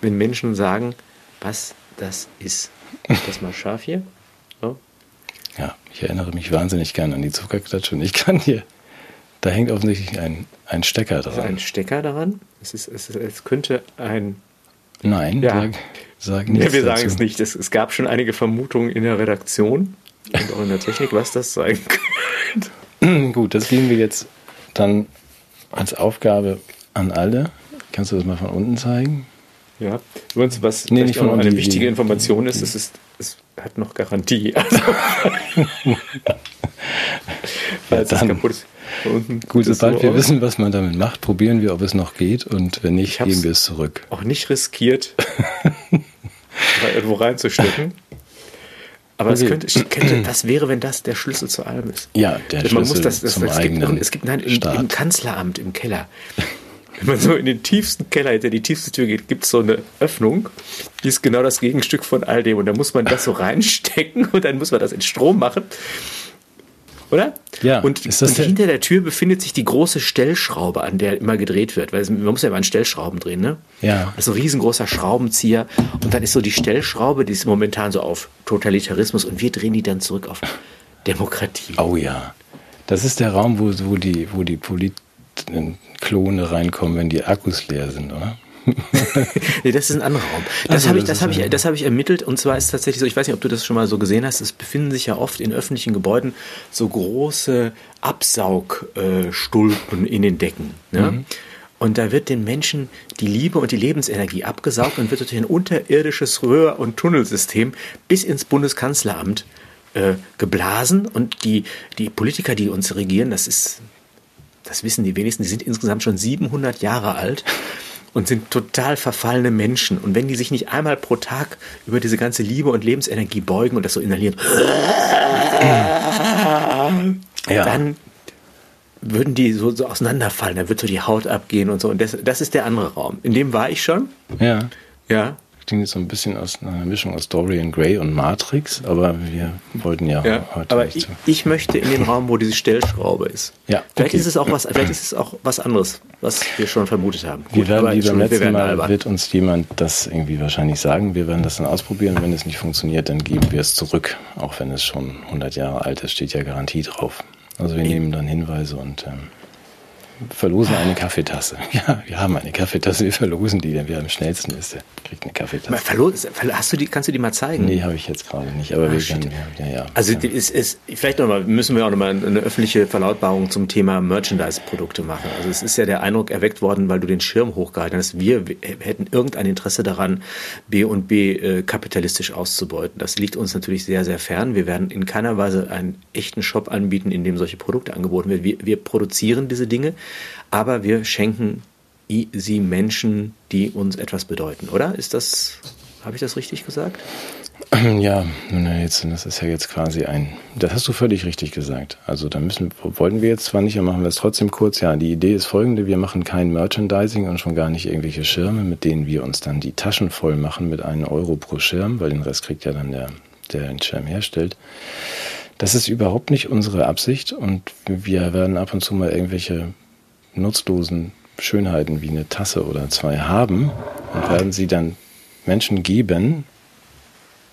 wenn Menschen sagen, was das ist. Das mal scharf hier. So. Ja, ich erinnere mich wahnsinnig gern an die Zuckerklatsche und ich kann hier da hängt offensichtlich ein, ein Stecker dran. Ist ein Stecker daran? Es, ist, es, ist, es könnte ein. Nein, ja. sag, sag nichts. Ja, wir sagen dazu. es nicht. Es, es, gab schon einige Vermutungen in der Redaktion und auch in der Technik, was das sein könnte. Gut, das geben wir jetzt dann als Aufgabe an alle. Kannst du das mal von unten zeigen? Ja, übrigens, was nee, nicht von eine wichtige Information ist, es, ist, es hat noch Garantie. Also, falls ja, es kaputt ist. Gut, sobald wir aus. wissen, was man damit macht, probieren wir, ob es noch geht und wenn nicht, geben wir es zurück. Auch nicht riskiert, irgendwo reinzustecken. Aber okay. es könnte, könnte, was wäre, wenn das der Schlüssel zu allem ist? Ja, der Man Schlüssel muss das, das, zum es eigenen gibt, Es gibt nein, im, im, Kanzleramt im Keller Wenn man so in den tiefsten Keller hinter die tiefste Tür geht, gibt es so eine Öffnung, die ist genau das Gegenstück von all dem. Und da muss man das so reinstecken und dann muss man das in Strom machen. Oder? Ja. Und, ist das und der- hinter der Tür befindet sich die große Stellschraube, an der immer gedreht wird. Weil man muss ja immer an Stellschrauben drehen, ne? Ja. Das ist ein riesengroßer Schraubenzieher. Und dann ist so die Stellschraube, die ist momentan so auf Totalitarismus und wir drehen die dann zurück auf Demokratie. Oh ja. Das ist der Raum, wo, wo die, wo die Polit-Klone reinkommen, wenn die Akkus leer sind, oder? Nee, das ist ein anderer Raum. Das Also, habe ich, das habe ich, das habe ich ermittelt und zwar ist es tatsächlich so, ich weiß nicht, ob du das schon mal so gesehen hast, es befinden sich ja oft in öffentlichen Gebäuden so große Absaugstulpen in den Decken. Ne? Und da wird den Menschen die Liebe und die Lebensenergie abgesaugt und wird durch ein unterirdisches Röhr- und Tunnelsystem bis ins Bundeskanzleramt äh, geblasen. Und die, die Politiker, die uns regieren, das ist das wissen die wenigsten, die sind insgesamt schon 700 Jahre alt und sind total verfallene Menschen. Und wenn die sich nicht einmal pro Tag über diese ganze Liebe und Lebensenergie beugen und das so inhalieren, Ja. dann würden die so, so auseinanderfallen, dann wird so die Haut abgehen und so. Und das, das ist der andere Raum. In dem war ich schon. Ja. Ja. Klingt jetzt so ein bisschen aus einer Mischung aus Dorian Gray und Matrix, aber wir wollten ja, Ja, heute aber nicht ich, ich möchte in den Raum, wo diese Stellschraube ist. Ja, vielleicht okay. ist es auch was, vielleicht ist es auch was anderes, was wir schon vermutet haben. Wir werden wie beim letzten Mal, albern. wird uns jemand das irgendwie wahrscheinlich sagen. Wir werden das dann ausprobieren. Wenn es nicht funktioniert, dann geben wir es zurück. Auch wenn es schon 100 Jahre alt ist, steht ja Garantie drauf. Also wir nehmen dann Hinweise und ähm, verlosen eine Kaffeetasse. Ja, wir haben eine Kaffeetasse, wir verlosen die, denn wer am schnellsten ist, der kriegt eine Mal Kaffeetasse. verlo- Hast du die, kannst du die mal zeigen? Nee, habe ich jetzt gerade nicht, aber Ah, wir shit. können, ja, ja. Also ja. ist, ist, vielleicht noch mal, müssen wir auch nochmal eine öffentliche Verlautbarung zum Thema Merchandise-Produkte machen. Also es ist ja der Eindruck erweckt worden, weil du den Schirm hochgehalten hast, wir hätten irgendein Interesse daran, B und B äh, kapitalistisch auszubeuten. Das liegt uns natürlich sehr, sehr fern. Wir werden in keiner Weise einen echten Shop anbieten, in dem solche Produkte angeboten werden. Wir, wir produzieren diese Dinge, aber wir schenken sie Menschen, die uns etwas bedeuten, oder? Ist das, habe ich das richtig gesagt? Ja, nun, jetzt, das ist ja jetzt quasi ein. Das hast du völlig richtig gesagt. Also da müssen, wollten wir jetzt zwar nicht, aber machen wir es trotzdem kurz. Ja, die Idee ist folgende: Wir machen kein Merchandising und schon gar nicht irgendwelche Schirme, mit denen wir uns dann die Taschen voll machen mit einem Euro pro Schirm, weil den Rest kriegt ja dann der, der den Schirm herstellt. Das ist überhaupt nicht unsere Absicht und wir werden ab und zu mal irgendwelche nutzlosen Schönheiten wie eine Tasse oder zwei haben und werden sie dann Menschen geben,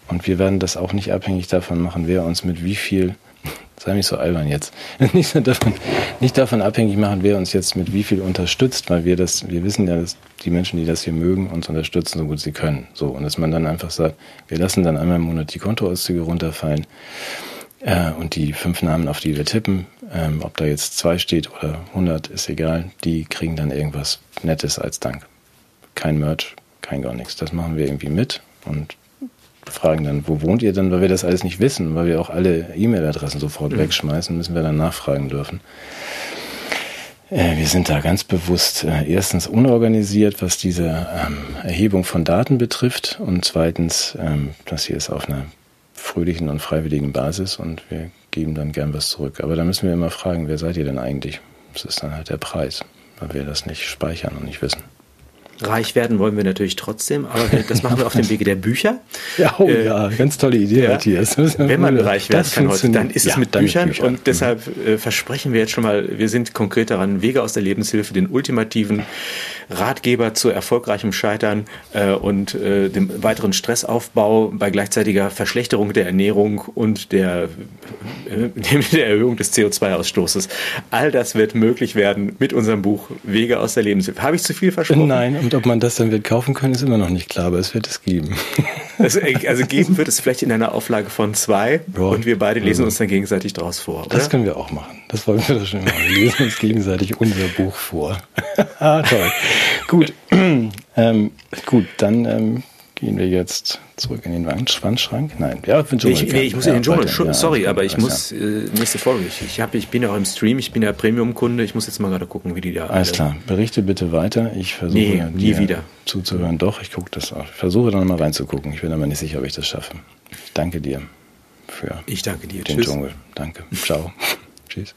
und wir werden das auch nicht abhängig davon machen, wer uns mit wie viel, sei nicht so albern jetzt, nicht, davon, nicht davon abhängig machen, wer uns jetzt mit wie viel unterstützt, weil wir das, wir wissen ja, dass die Menschen, die das hier mögen, uns unterstützen, so gut sie können. So, und dass man dann einfach sagt, wir lassen dann einmal im Monat die Kontoauszüge runterfallen äh, und die fünf Namen, auf die wir tippen, ähm, ob da jetzt zwei steht oder 100, ist egal, die kriegen dann irgendwas Nettes als Dank. Kein Merch, kein gar nichts. Das machen wir irgendwie mit und fragen dann, wo wohnt ihr denn, weil wir das alles nicht wissen, weil wir auch alle E-Mail-Adressen sofort wegschmeißen, müssen wir dann nachfragen dürfen. Äh, wir sind da ganz bewusst äh, erstens unorganisiert, was diese ähm, Erhebung von Daten betrifft und zweitens, ähm, das hier ist auf einer fröhlichen und freiwilligen Basis und wir geben dann gern was zurück. Aber da müssen wir immer fragen, wer seid ihr denn eigentlich? Das ist dann halt der Preis, weil wir das nicht speichern und nicht wissen. Reich werden wollen wir natürlich trotzdem, aber das machen wir auf dem Wege der Bücher. Ja, oh Äh, ja, ganz tolle Idee, Ja. Matthias. Wenn man reich werden kann heute, dann ist es Ja, mit dann Büchern. Büchern. Und deshalb äh, versprechen wir jetzt schon mal, wir sind konkret daran, Wege aus der Lebenshilfe, den ultimativen Ratgeber zu erfolgreichem Scheitern äh, und äh, dem weiteren Stressaufbau bei gleichzeitiger Verschlechterung der Ernährung und der, äh, der Erhöhung des CO2-Ausstoßes. All das wird möglich werden mit unserem Buch Wege aus der Lebenshilfe. Habe ich zu viel versprochen? Nein, und ob man das dann wird kaufen können, ist immer noch nicht klar, aber es wird es geben. Also, äh, also geben wird es vielleicht in einer Auflage von zwei Ja. und wir beide lesen Also. uns dann gegenseitig draus vor. Oder? Das können wir auch machen. Das wollen wir doch schon machen. Wir lesen uns gegenseitig unser Buch vor. ah, toll. Gut. ähm, gut, dann ähm, gehen wir jetzt zurück in den Wand- Wandschrank. Nein, ja, für den Dschungel. ich, nee, ich muss ja, in den Dschungel. weiter. Ja, Sorry, alles aber ich muss äh, nächste Folge. Ich, ich, hab, ich bin ja auch im Stream, ich bin ja Premium-Kunde. Ich muss jetzt mal gerade gucken, wie die da. Alles alle- klar, berichte bitte weiter. Ich versuche Nee, ja, nie dir wieder. zuzuhören. Doch, ich gucke das auch. Ich versuche dann mal reinzugucken. Ich bin aber nicht sicher, ob ich das schaffe. Ich danke dir für Ich danke dir. den Tschüss. Dschungel. Danke. Ciao. Tschüss.